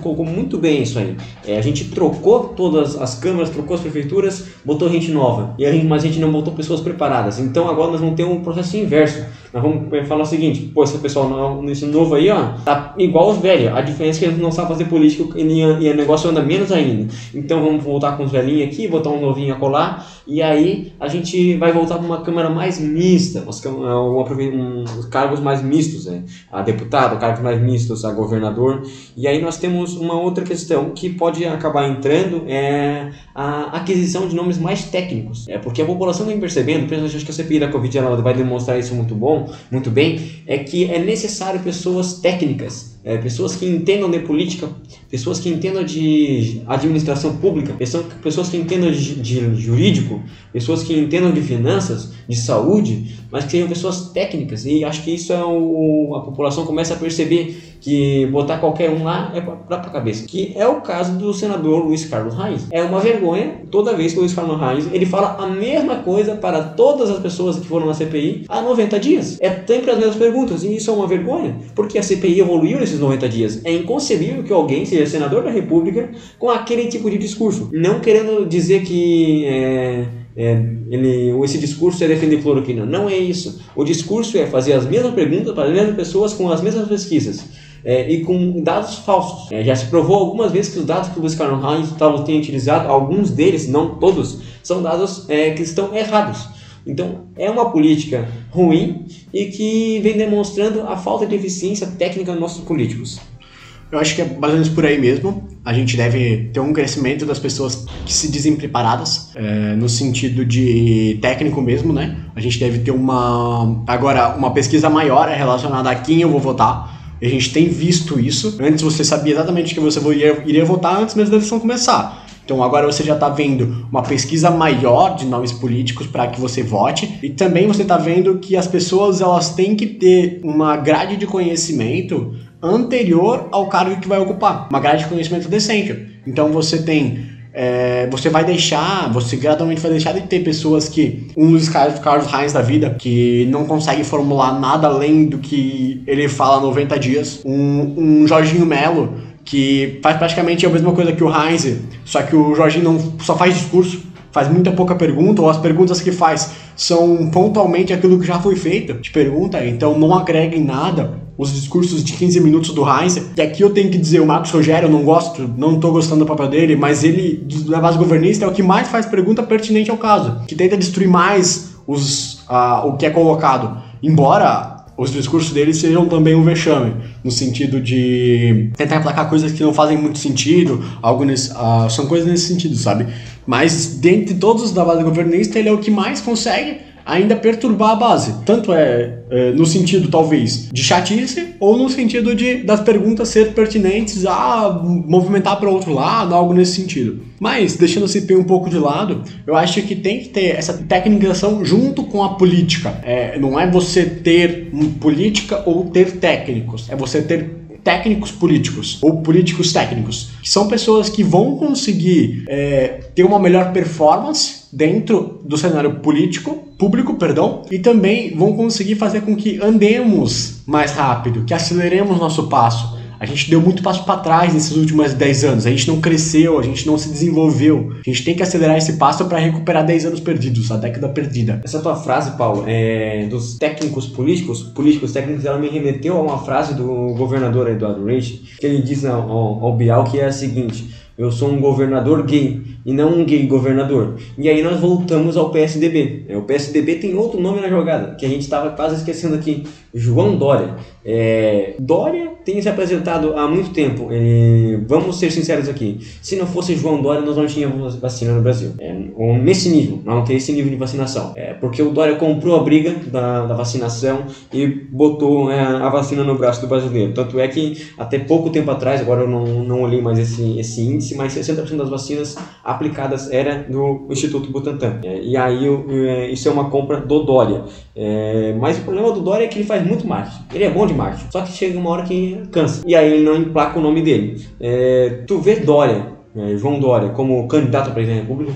colocou muito bem isso aí. É, a gente trocou todas as câmaras, trocou as prefeituras, botou gente nova. E a gente, mas a gente não botou pessoas preparadas. Então agora nós vamos ter um processo inverso. Nós vamos é, falar o seguinte, pô, esse pessoal nesse novo aí, ó, tá igual os velhos. A diferença é que eles não sabem fazer política e, o negócio anda menos ainda. Então vamos voltar com os velhinhos aqui, botar um novinho a colar, e aí a gente vai voltar para uma câmara mais mista, uma, um, cargos mais mistos, né? a deputado, cargos mais mistos, a governador. E aí nós temos uma outra questão que pode acabar entrando, é a aquisição de nomes mais técnicos. É porque a população vem percebendo, principalmente acho que a CPI da Covid ela vai demonstrar isso muito bom, muito bem, é que é necessário pessoas técnicas é, pessoas que entendam de política, pessoas que entendam de administração pública, pessoas que entendam de, de jurídico, pessoas que entendam de finanças, de saúde, mas que sejam pessoas técnicas. E acho que isso é o, a população começa a perceber que botar qualquer um lá é para a cabeça. Que é o caso do senador Luiz Carlos Reis. É uma vergonha toda vez que o Luiz Carlos Reis ele fala a mesma coisa para todas as pessoas que foram na CPI há 90 dias. É sempre as mesmas perguntas e isso é uma vergonha, porque a CPI evoluiu nesses 90 dias. É inconcebível que alguém seja senador da República com aquele tipo de discurso, não querendo dizer que é, é, ele, esse discurso é defender cloroquina. Não é isso. O discurso é fazer as mesmas perguntas para as mesmas pessoas com as mesmas pesquisas. É, e com dados falsos. É, já se provou algumas vezes que os dados que o Carlos Reis tem utilizado, alguns deles, não todos, são dados é, que estão errados. Então, é uma política ruim e que vem demonstrando a falta de eficiência técnica dos nossos políticos. Eu acho que é mais ou menos por aí mesmo. A gente deve ter um crescimento das pessoas que se dizem preparadas, é, no sentido de técnico mesmo, né? A gente deve ter uma. Agora, uma pesquisa maior relacionada a quem eu vou votar. A gente tem visto isso. Antes você sabia exatamente que você iria, iria votar antes mesmo da eleição começar. Então agora você já está vendo uma pesquisa maior de nomes políticos para que você vote. E também você está vendo que as pessoas elas têm que ter uma grade de conhecimento anterior ao cargo que vai ocupar, uma grade de conhecimento decente. Então você tem é, você vai deixar, você gradualmente vai deixar de ter pessoas que, um dos Carlos, Carlos Reis da vida, que não consegue formular nada além do que ele fala 90 dias, um, um Jorginho Melo, que faz praticamente a mesma coisa que o Heinz, só que o Jorginho não só faz discurso, faz muita pouca pergunta, ou as perguntas que faz são pontualmente aquilo que já foi feito de pergunta, então não agrega em nada os discursos de 15 minutos do Heinz. E aqui eu tenho que dizer, o Marcos Rogério, eu não gosto, não tô gostando do papel dele, mas ele, da base governista, é o que mais faz pergunta pertinente ao caso, que tenta destruir mais os, uh, o que é colocado. Embora os discursos dele sejam também um vexame, no sentido de tentar emplacar coisas que não fazem muito sentido, algo nesse, uh, são coisas nesse sentido, sabe? Mas dentre todos os da base governista, ele é o que mais consegue ainda perturbar a base. Tanto é, é, no sentido, talvez, de chatice, ou no sentido de das perguntas ser pertinentes a movimentar para outro lado, algo nesse sentido. Mas, deixando o CP um pouco de lado, eu acho que tem que ter essa tecnicação junto com a política. É, não é você ter política ou ter técnicos, é você ter técnicos políticos ou políticos técnicos, que são pessoas que vão conseguir é, ter uma melhor performance dentro do cenário político, público, perdão, e também vão conseguir fazer com que andemos mais rápido, que aceleremos nosso passo. A gente deu muito passo para trás nesses últimos 10 anos. A gente não cresceu, a gente não se desenvolveu. A gente tem que acelerar esse passo para recuperar 10 anos perdidos, a década perdida. Essa tua frase, Paulo, é, dos técnicos políticos, políticos técnicos, ela me remeteu a uma frase do governador Eduardo Reich, que ele diz ao, ao Bial que é a seguinte: eu sou um governador gay e não um gay governador. E aí nós voltamos ao PSDB. É, o PSDB tem outro nome na jogada, que a gente estava quase esquecendo aqui. João Dória. É, Dória tem se apresentado há muito tempo. É, vamos ser sinceros aqui. Se não fosse João Dória, nós não tínhamos vacina no Brasil. É, nesse nível, não tem esse nível de vacinação. É, porque o Dória comprou a briga da, da vacinação e botou é, a vacina no braço do brasileiro. Tanto é que até pouco tempo atrás, agora eu não, não olhei mais esse, esse índice, mas 60% das vacinas aplicadas era do Instituto Butantan. É, e aí é, isso é uma compra do Dória. É, mas o problema do Dória é que ele faz muito marketing. Ele é bom de marketing, só que chega uma hora que cansa. E aí ele não emplaca o nome dele. Tu vê Dória, João Dória, como candidato a presidente da República?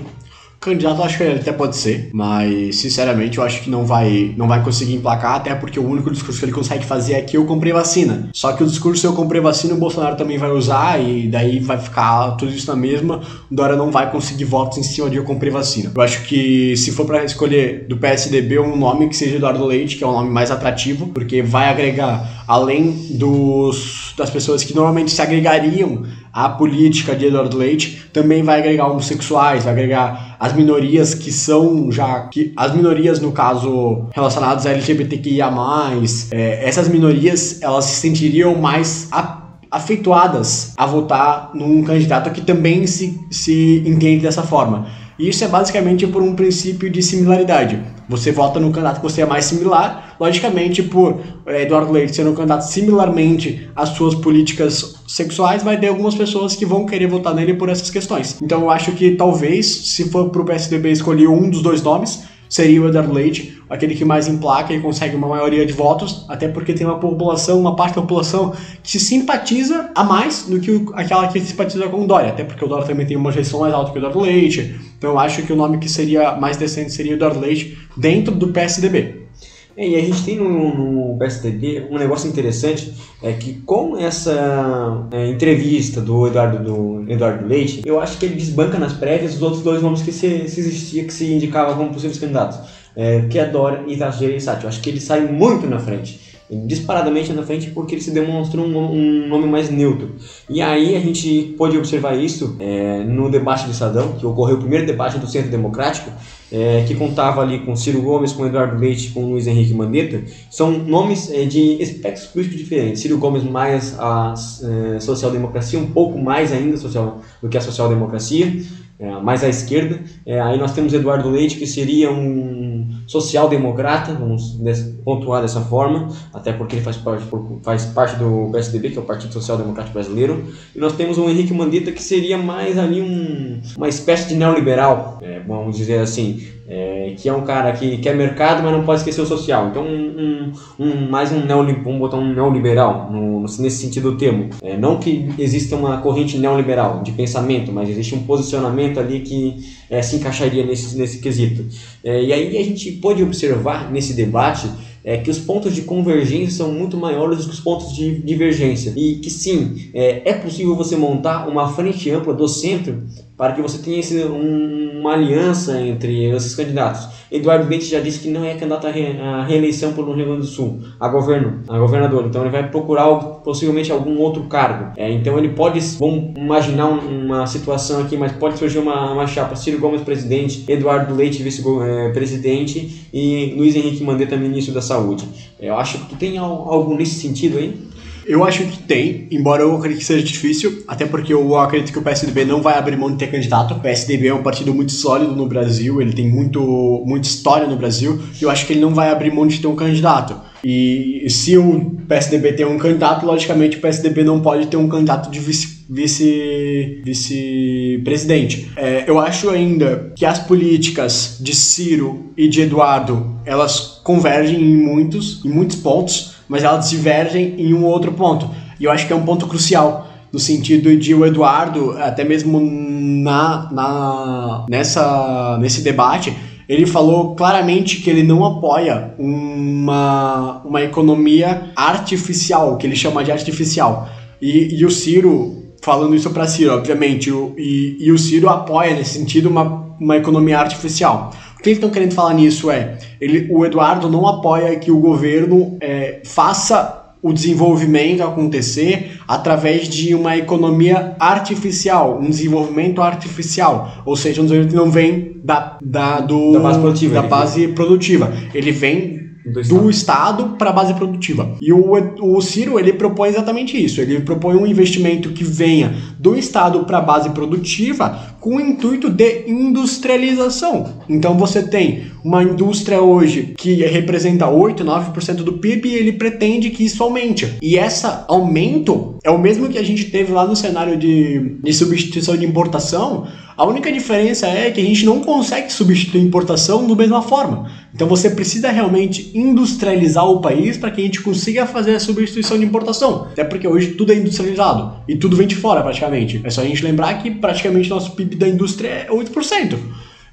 Candidato acho que ele até pode ser, mas sinceramente eu acho que não vai, não vai conseguir emplacar, até porque o único discurso que ele consegue fazer é que eu comprei vacina. Só que o discurso eu comprei vacina o Bolsonaro também vai usar e daí vai ficar tudo isso na mesma. O Dória não vai conseguir votos em cima de eu comprei vacina. Eu acho que se for para escolher do PSDB um nome que seja Eduardo Leite, que é o nome mais atrativo, porque vai agregar além dos das pessoas que normalmente se agregariam à política de Eduardo Leite, também vai agregar homossexuais, vai agregar as minorias que são já que as minorias no caso relacionadas a LGBTQIA+, é, essas minorias elas se sentiriam mais afeituadas a votar num candidato que também se, se entende dessa forma. E isso é basicamente por um princípio de similaridade. Você vota no candidato que você é mais similar, logicamente, por é, Eduardo Leite ser um candidato similarmente às suas políticas sexuais, vai ter algumas pessoas que vão querer votar nele por essas questões. Então eu acho que talvez, se for pro PSDB escolher um dos dois nomes, seria o Eduardo Leite, aquele que mais emplaca e consegue uma maioria de votos, até porque tem uma população, uma parte da população que simpatiza a mais do que aquela que simpatiza com o Dória, até porque o Dória também tem uma rejeição mais alta que o Eduardo Leite. Então eu acho que o nome que seria mais decente seria o Eduardo Leite dentro do PSDB. É, e a gente tem no, no, PSDB um negócio interessante, é que com essa é, entrevista do Eduardo, do Eduardo Leite, eu acho que ele desbanca nas prévias os outros dois nomes que se, se existia, que se indicavam como possíveis candidatos, é, que é Dória e Tasso Sati. Eu acho que ele sai muito na frente disparadamente na frente porque ele se demonstra um, um nome mais neutro. E aí a gente pode observar isso é, no debate do Estadão, que ocorreu o primeiro debate do Centro Democrático, é, que contava ali com Ciro Gomes, com Eduardo Leite, com Luiz Henrique Mandetta, são nomes é, de espectros políticos diferentes. Ciro Gomes mais a é, social-democracia, um pouco mais ainda social, do que a social-democracia, é, mais à esquerda. É, aí nós temos Eduardo Leite, que seria um social-democrata, vamos pontuar dessa forma, até porque ele faz parte, faz parte do PSDB, que é o Partido Social Democrático Brasileiro. E nós temos o Henrique Mandetta, que seria mais ali um, uma espécie de neoliberal, é, vamos dizer assim, é, que é um cara que quer mercado, mas não pode esquecer o social. Então, um, um, um mais um neoliberal, botar um neoliberal no, nesse sentido do termo. É, não que exista uma corrente neoliberal de pensamento, mas existe um posicionamento ali que é, se encaixaria nesse, nesse quesito. É, e aí a gente pode observar nesse debate é que os pontos de convergência são muito maiores do que os pontos de divergência. E que sim, é, é possível você montar uma frente ampla do centro para que você tenha esse, um, uma aliança entre esses candidatos. Eduardo Leite já disse que não é candidato à, reeleição pelo Rio Grande do Sul, a governo, a governador. Então ele vai procurar possivelmente algum outro cargo. É, então ele pode, vamos imaginar uma situação aqui, mas pode surgir uma, uma chapa: Ciro Gomes presidente, Eduardo Leite vice-presidente e Luiz Henrique Mandetta ministro da Saúde. Eu acho que tem algo nesse sentido aí. Eu acho que tem, embora eu acredite que seja difícil, até porque eu acredito que o PSDB não vai abrir mão de ter candidato. O PSDB é um partido muito sólido no Brasil, ele tem muito, muita história no Brasil, e eu acho que ele não vai abrir mão de ter um candidato. E se o PSDB tem um candidato, logicamente o PSDB não pode ter um candidato de vice vice vice-presidente. É, eu acho ainda que as políticas de Ciro e de Eduardo elas convergem em muitos em muitos pontos mas elas divergem em um outro ponto. E eu acho que é um ponto crucial, no sentido de o Eduardo, até mesmo na, na, nessa, nesse debate, ele falou claramente que ele não apoia uma, uma economia artificial, que ele chama de artificial. E, e o Ciro, falando isso para Ciro, obviamente, o, e, e o Ciro apoia nesse sentido uma, uma economia artificial. O que eles estão querendo falar nisso é, ele, o Eduardo não apoia que o governo é, faça o desenvolvimento acontecer através de uma economia artificial, um desenvolvimento artificial, ou seja, um desenvolvimento que não vem da, da, do, da base produtiva. Da base produtiva. Ele vem do Estado, estado para a base produtiva. E o, o Ciro, ele propõe exatamente isso. Ele propõe um investimento que venha do Estado para a base produtiva com o intuito de industrialização. Então você tem uma indústria hoje que representa 8, 9% do PIB e ele pretende que isso aumente. E esse aumento é o mesmo que a gente teve lá no cenário de, de substituição de importação. A única diferença é que a gente não consegue substituir importação da mesma forma. Então você precisa realmente industrializar o país para que a gente consiga fazer a substituição de importação. Até porque hoje tudo é industrializado e tudo vem de fora praticamente. É só a gente lembrar que praticamente nosso PIB da indústria é 8%.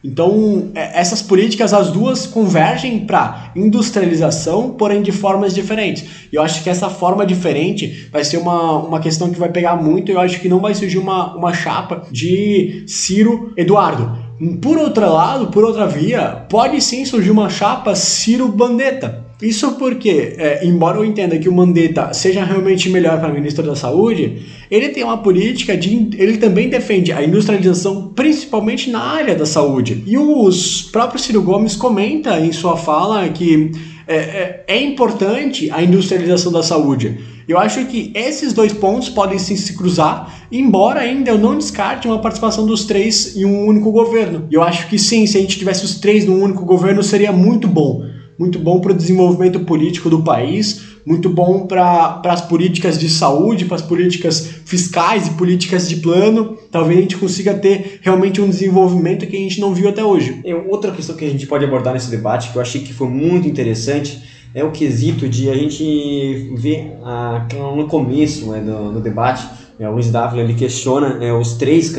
Então, é, essas políticas, as duas convergem para industrialização, porém de formas diferentes. E eu acho que essa forma diferente vai ser uma, uma questão que vai pegar muito. E eu acho que não vai surgir uma, uma chapa de Ciro Eduardo por outro lado, por outra via, pode sim surgir uma chapa Ciro Bandetta. Isso porque, é, embora eu entenda que o Mandetta seja realmente melhor para o ministro da Saúde, ele tem uma política de. Ele também defende a industrialização, principalmente na área da saúde. E os próprios Ciro Gomes comenta em sua fala que é, é, é importante a industrialização da saúde. Eu acho que esses dois pontos podem sim se cruzar, embora ainda eu não descarte uma participação dos três em um único governo. Eu acho que sim, se a gente tivesse os três num único governo seria muito bom. Muito bom para o desenvolvimento político do país, muito bom para as políticas de saúde, para as políticas fiscais e políticas de plano. Talvez a gente consiga ter realmente um desenvolvimento que a gente não viu até hoje. É, outra questão que a gente pode abordar nesse debate, que eu achei que foi muito interessante, é o quesito de a gente ver a, no começo né, do, do debate é, o Luiz Dávila ele questiona é, os três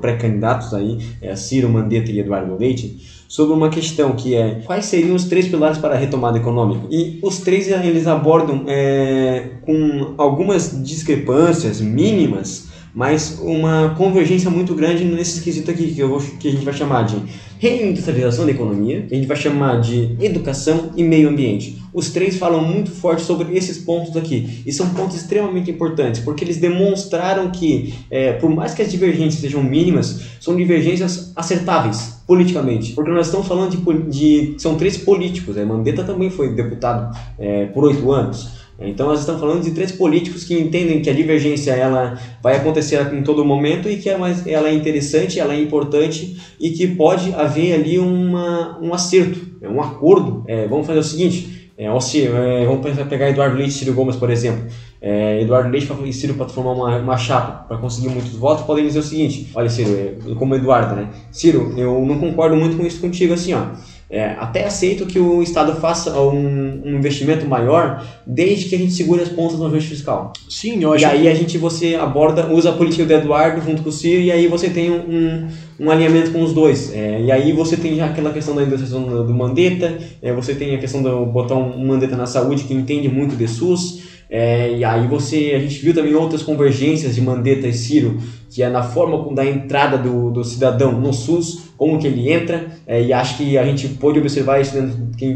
pré-candidatos aí, é, Ciro, Mandetta e Eduardo Leite, sobre uma questão que é quais seriam os três pilares para a retomada econômica. E os três eles abordam é, com algumas discrepâncias mínimas, mas uma convergência muito grande nesse quesito aqui, que, eu vou, que a gente vai chamar de reindustrialização da economia, a gente vai chamar de educação e meio ambiente. Os três falam muito forte sobre esses pontos aqui, e são pontos extremamente importantes, porque eles demonstraram que, é, por mais que as divergências sejam mínimas, são divergências acertáveis politicamente, porque nós estamos falando de, de são três políticos, né? Mandetta também foi deputado é, por oito anos, então nós estamos falando de três políticos que entendem que a divergência ela vai acontecer em todo momento e que é ela é interessante, ela é importante e que pode haver ali uma, um acerto, é um acordo. É, vamos fazer o seguinte, é, é, vamos pegar Eduardo Leite e Ciro Gomes, por exemplo. É, Eduardo Leite e Ciro para formar uma, uma chapa para conseguir muitos votos podem dizer o seguinte: olha, Ciro, é, como Eduardo, né? Ciro, eu não concordo muito com isso contigo assim, ó. É, até aceito que o Estado faça um, um, investimento maior, desde que a gente segure as pontas no ajuste fiscal. Sim, eu acho. E aí a gente você aborda, usa a política do Eduardo junto com o Ciro, e aí você tem um, um alinhamento com os dois. É, e aí você tem já aquela questão da industrialização do, do Mandetta, é, você tem a questão de botar um, um Mandetta na saúde que entende muito de SUS. É, e aí você, a gente viu também outras convergências de Mandetta e Ciro, que é na forma da entrada do, do cidadão no SUS, como que ele entra, é, e acho que a gente pôde observar isso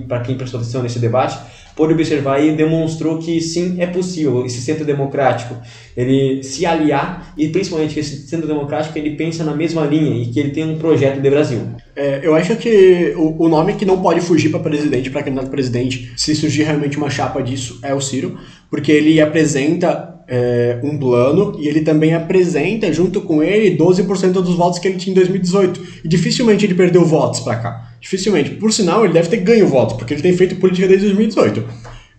para quem prestou atenção nesse debate, pôde observar e demonstrou que sim, é possível esse centro democrático ele se aliar e principalmente que esse centro democrático ele pensa na mesma linha e que ele tem um projeto de Brasil. É, eu acho que o, o, nome que não pode fugir para presidente, para candidato presidente, se surgir realmente uma chapa disso, é o Ciro, porque ele apresenta é, um plano e ele também apresenta junto com ele 12% dos votos que ele tinha em 2018. E dificilmente ele perdeu votos para cá. Dificilmente. Por sinal, ele deve ter ganho votos, porque ele tem feito política desde 2018.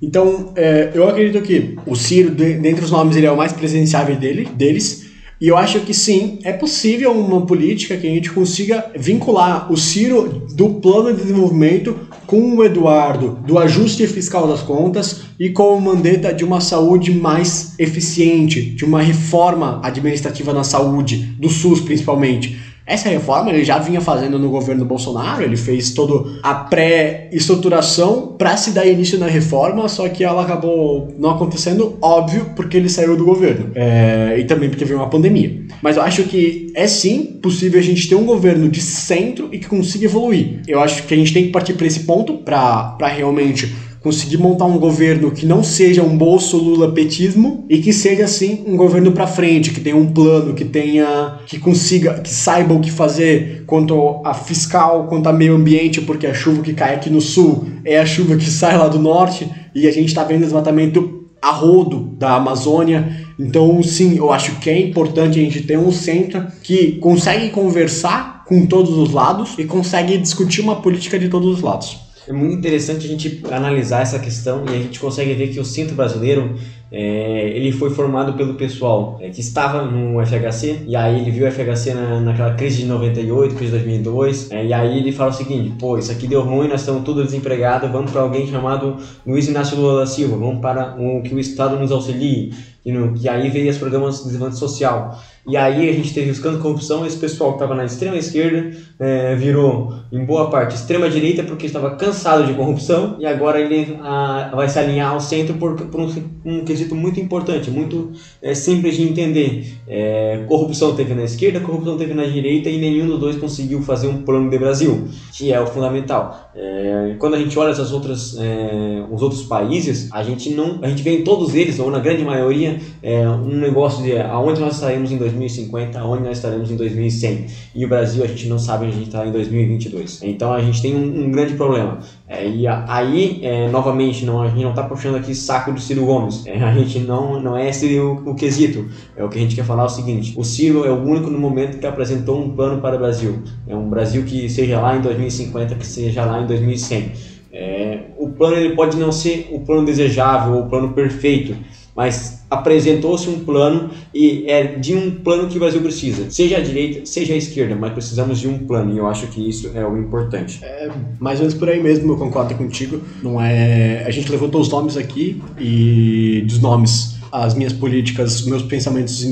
Então, é, eu acredito que o Ciro, dentre os nomes, ele é o mais presenciável dele, deles. E eu acho que sim, é possível uma política que a gente consiga vincular o Ciro do plano de desenvolvimento com o Eduardo do ajuste fiscal das contas e com o Mandetta de uma saúde mais eficiente, de uma reforma administrativa na saúde, do SUS principalmente. Essa reforma ele já vinha fazendo no governo Bolsonaro, ele fez toda a pré-estruturação para se dar início na reforma, só que ela acabou não acontecendo, óbvio, porque ele saiu do governo. É, e também porque veio uma pandemia. Mas eu acho que é sim possível a gente ter um governo de centro e que consiga evoluir. Eu acho que a gente tem que partir para esse ponto para realmente conseguir montar um governo que não seja um bolso Lula petismo e que seja assim um governo para frente, que tenha um plano, que tenha que consiga, que saiba o que fazer quanto a fiscal, quanto a meio ambiente, porque a chuva que cai aqui no sul é a chuva que sai lá do norte e a gente está vendo desmatamento a rodo da Amazônia. Então, sim, eu acho que é importante a gente ter um centro que consegue conversar com todos os lados e consegue discutir uma política de todos os lados é muito interessante a gente analisar essa questão e a gente consegue ver que o centro brasileiro é, ele foi formado pelo pessoal é, que estava no FHC e aí ele viu o FHC na, naquela crise de 98, crise de 2002 é, e aí ele fala o seguinte, pô, isso aqui deu ruim, nós estamos todos desempregados, vamos para alguém chamado Luiz Inácio Lula da Silva, vamos para o que o Estado nos auxilie e, no, e aí veio os programas de desenvolvimento social e aí a gente teve de corrupção, esse pessoal que estava na extrema esquerda é, virou, em boa parte, extrema direita porque estava cansado de corrupção e agora ele a, vai se alinhar ao centro por, por um, um, quesito muito importante, muito é, simples de entender. É, corrupção teve na esquerda, corrupção teve na direita e nenhum dos dois conseguiu fazer um plano de Brasil, que é o fundamental. É, quando a gente olha essas outras, é, os outros países, a gente não, a gente vê em todos eles, ou na grande maioria, é, um negócio de aonde nós saímos em 2050, aonde nós estaremos em 2100. E o Brasil a gente não sabe onde a gente está em 2022. Então a gente tem um, um grande problema. É, e aí, é, novamente, não, a gente não está puxando aqui saco do Ciro Gomes. É, a gente não, não é esse o, o quesito. É o que a gente quer falar é o seguinte: o Ciro é o único no momento que apresentou um plano para o Brasil. É um Brasil que seja lá em 2050, que seja lá em 2100. É, o plano ele pode não ser o plano desejável o plano perfeito, mas apresentou-se um plano e é de um plano que o Brasil precisa, seja a direita, seja a esquerda, mas precisamos de um plano e eu acho que isso é o importante. É mais ou menos por aí mesmo, eu concordo contigo. Não é, a gente levantou os nomes aqui e dos nomes, as minhas políticas, os meus pensamentos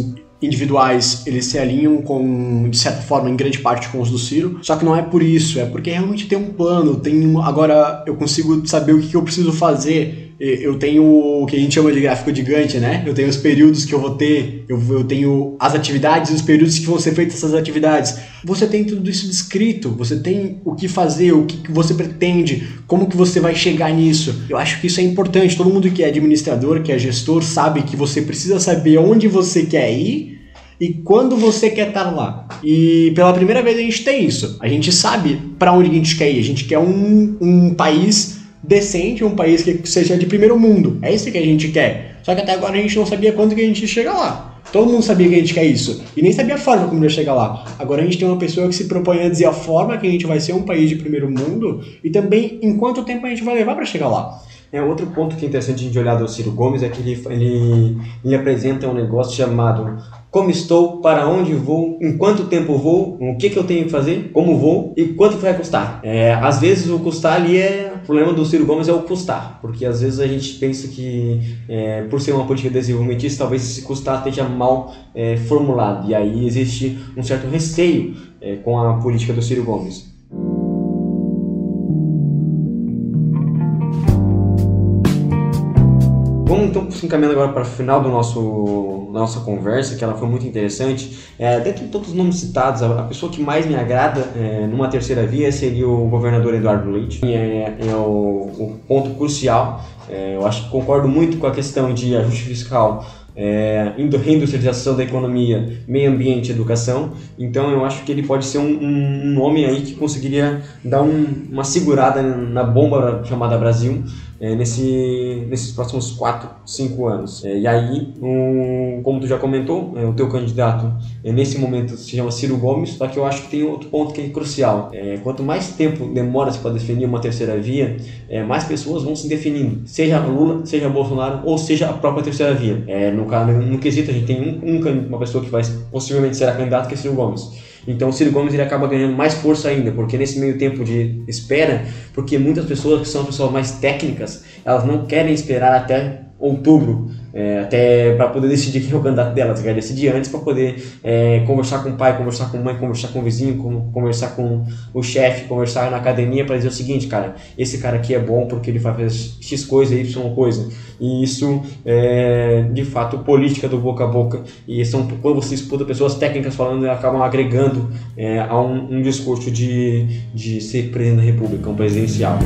individuais eles se alinham com, de certa forma, em grande parte com os do Ciro. Só que não é por isso, é porque realmente tem um plano, tem um, agora eu consigo saber o que, que eu preciso fazer eu tenho o que a gente chama de gráfico gigante, né? Eu tenho os períodos que eu vou ter, eu, eu tenho as atividades e os períodos que vão ser feitas essas atividades. Você tem tudo isso descrito, você tem o que fazer, o que você pretende, como que você vai chegar nisso. Eu acho que isso é importante. Todo mundo que é administrador, que é gestor, sabe que você precisa saber onde você quer ir e quando você quer estar lá. E pela primeira vez a gente tem isso. A gente sabe para onde a gente quer ir. A gente quer um, um país decente, um país que seja de primeiro mundo. É isso que a gente quer. Só que até agora a gente não sabia quando que a gente ia chegar lá. Todo mundo sabia que a gente quer isso. E nem sabia a forma como ia chegar lá. Agora a gente tem uma pessoa que se propõe a dizer a forma que a gente vai ser um país de primeiro mundo e também em quanto tempo a gente vai levar para chegar lá. É, outro ponto que é interessante a gente olhar do Ciro Gomes é que ele, ele, ele apresenta um negócio chamado como estou, para onde vou, em quanto tempo vou, o que, que eu tenho que fazer, como vou e quanto vai custar. É, às vezes o custar ali é. O problema do Ciro Gomes é o custar, porque às vezes a gente pensa que, é, por ser uma política desenvolvimentista, talvez esse custar esteja mal é, formulado, e aí existe um certo receio é, com a política do Ciro Gomes. Vamos então se encaminhando agora para o final do nosso nossa conversa, que ela foi muito interessante. É, dentro de todos os nomes citados, a, a pessoa que mais me agrada é, numa terceira via seria o governador Eduardo Leite. É, é o, o, ponto crucial. É, eu acho que concordo muito com a questão de ajuste fiscal é, reindustrialização da economia, meio ambiente educação. Então eu acho que ele pode ser um, um nome aí que conseguiria dar um, uma segurada na bomba chamada Brasil é, nesse, nesses próximos 4, 5 anos. É, e aí, um, como tu já comentou, é, o teu candidato é, nesse momento se chama Ciro Gomes, só que eu acho que tem outro ponto que é crucial. É, quanto mais tempo demora-se para definir uma terceira via, é, mais pessoas vão se definindo, seja Lula, seja Bolsonaro ou seja a própria terceira via. no, caso, no quesito, a gente tem um, um, uma pessoa que vai possivelmente ser a candidata, que é Ciro Gomes. Então o Ciro Gomes ele acaba ganhando mais força ainda, porque nesse meio tempo de espera, porque muitas pessoas que são pessoas mais técnicas, elas não querem esperar até outubro é, até para poder decidir quem é o candidato dela. Quer decidir antes para poder é, conversar com o pai, conversar com a mãe, conversar com o vizinho, conversar com o chefe, conversar na academia para dizer o seguinte, cara, esse cara aqui é bom porque ele vai fazer X coisa, Y coisa. E isso é de fato política do boca a boca. E são, quando você escuta pessoas técnicas falando, acabam agregando é, a um, um discurso de, de ser presidente da república, um presidencial.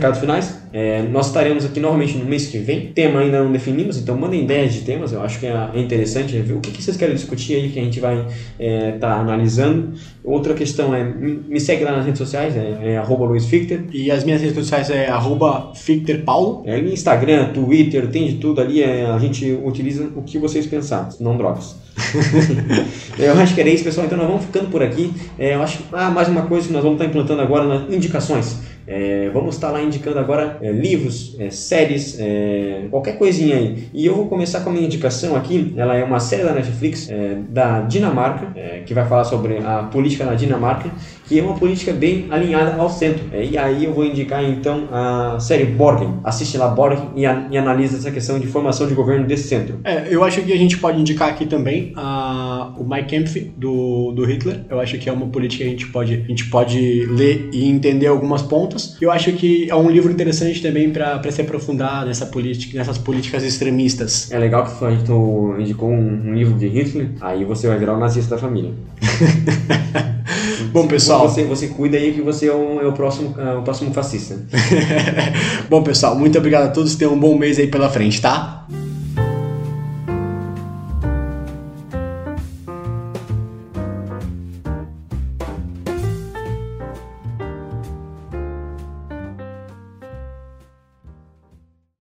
Recados finais. É, nós estaremos aqui novamente no mês que vem. Tema ainda não definimos, então mandem ideias de temas. Eu acho que é, é interessante ver o que, que, vocês querem discutir aí que a gente vai estar é, tá analisando. Outra questão é me segue lá nas redes sociais, é, é Luiz Fichter. E as minhas redes sociais é arroba Fichter Paulo. É, Instagram, Twitter, tem de tudo ali. É, a gente utiliza o que vocês pensarem, não drogas. eu acho que era isso, pessoal. Então nós vamos ficando por aqui. É, eu acho ah, mais uma coisa que nós vamos estar implantando agora nas indicações. É, vamos estar lá indicando agora é, livros, é, séries, é, qualquer coisinha aí. E eu vou começar com a minha indicação aqui. Ela é uma série da Netflix é, da Dinamarca, é, que vai falar sobre a política na Dinamarca que é uma política bem alinhada ao centro. É, e aí eu vou indicar então a série Borgen. Assiste lá Borgen e, a, e analisa essa questão de formação de governo desse centro. É, eu acho que a gente pode indicar aqui também a, o Mein Kampf do, do Hitler. Eu acho que é uma política que a gente pode, a gente pode ler e entender algumas pontas. Eu acho que é um livro interessante também para se aprofundar nessa política, nessas políticas extremistas. É legal que a gente indicou um, um livro de Hitler, aí você vai virar o nazista da família. Bom, pessoal. Você, você cuida aí que você é o, é o, próximo, é o próximo fascista. bom, pessoal, muito obrigado a todos. Tenham um bom mês aí pela frente, tá?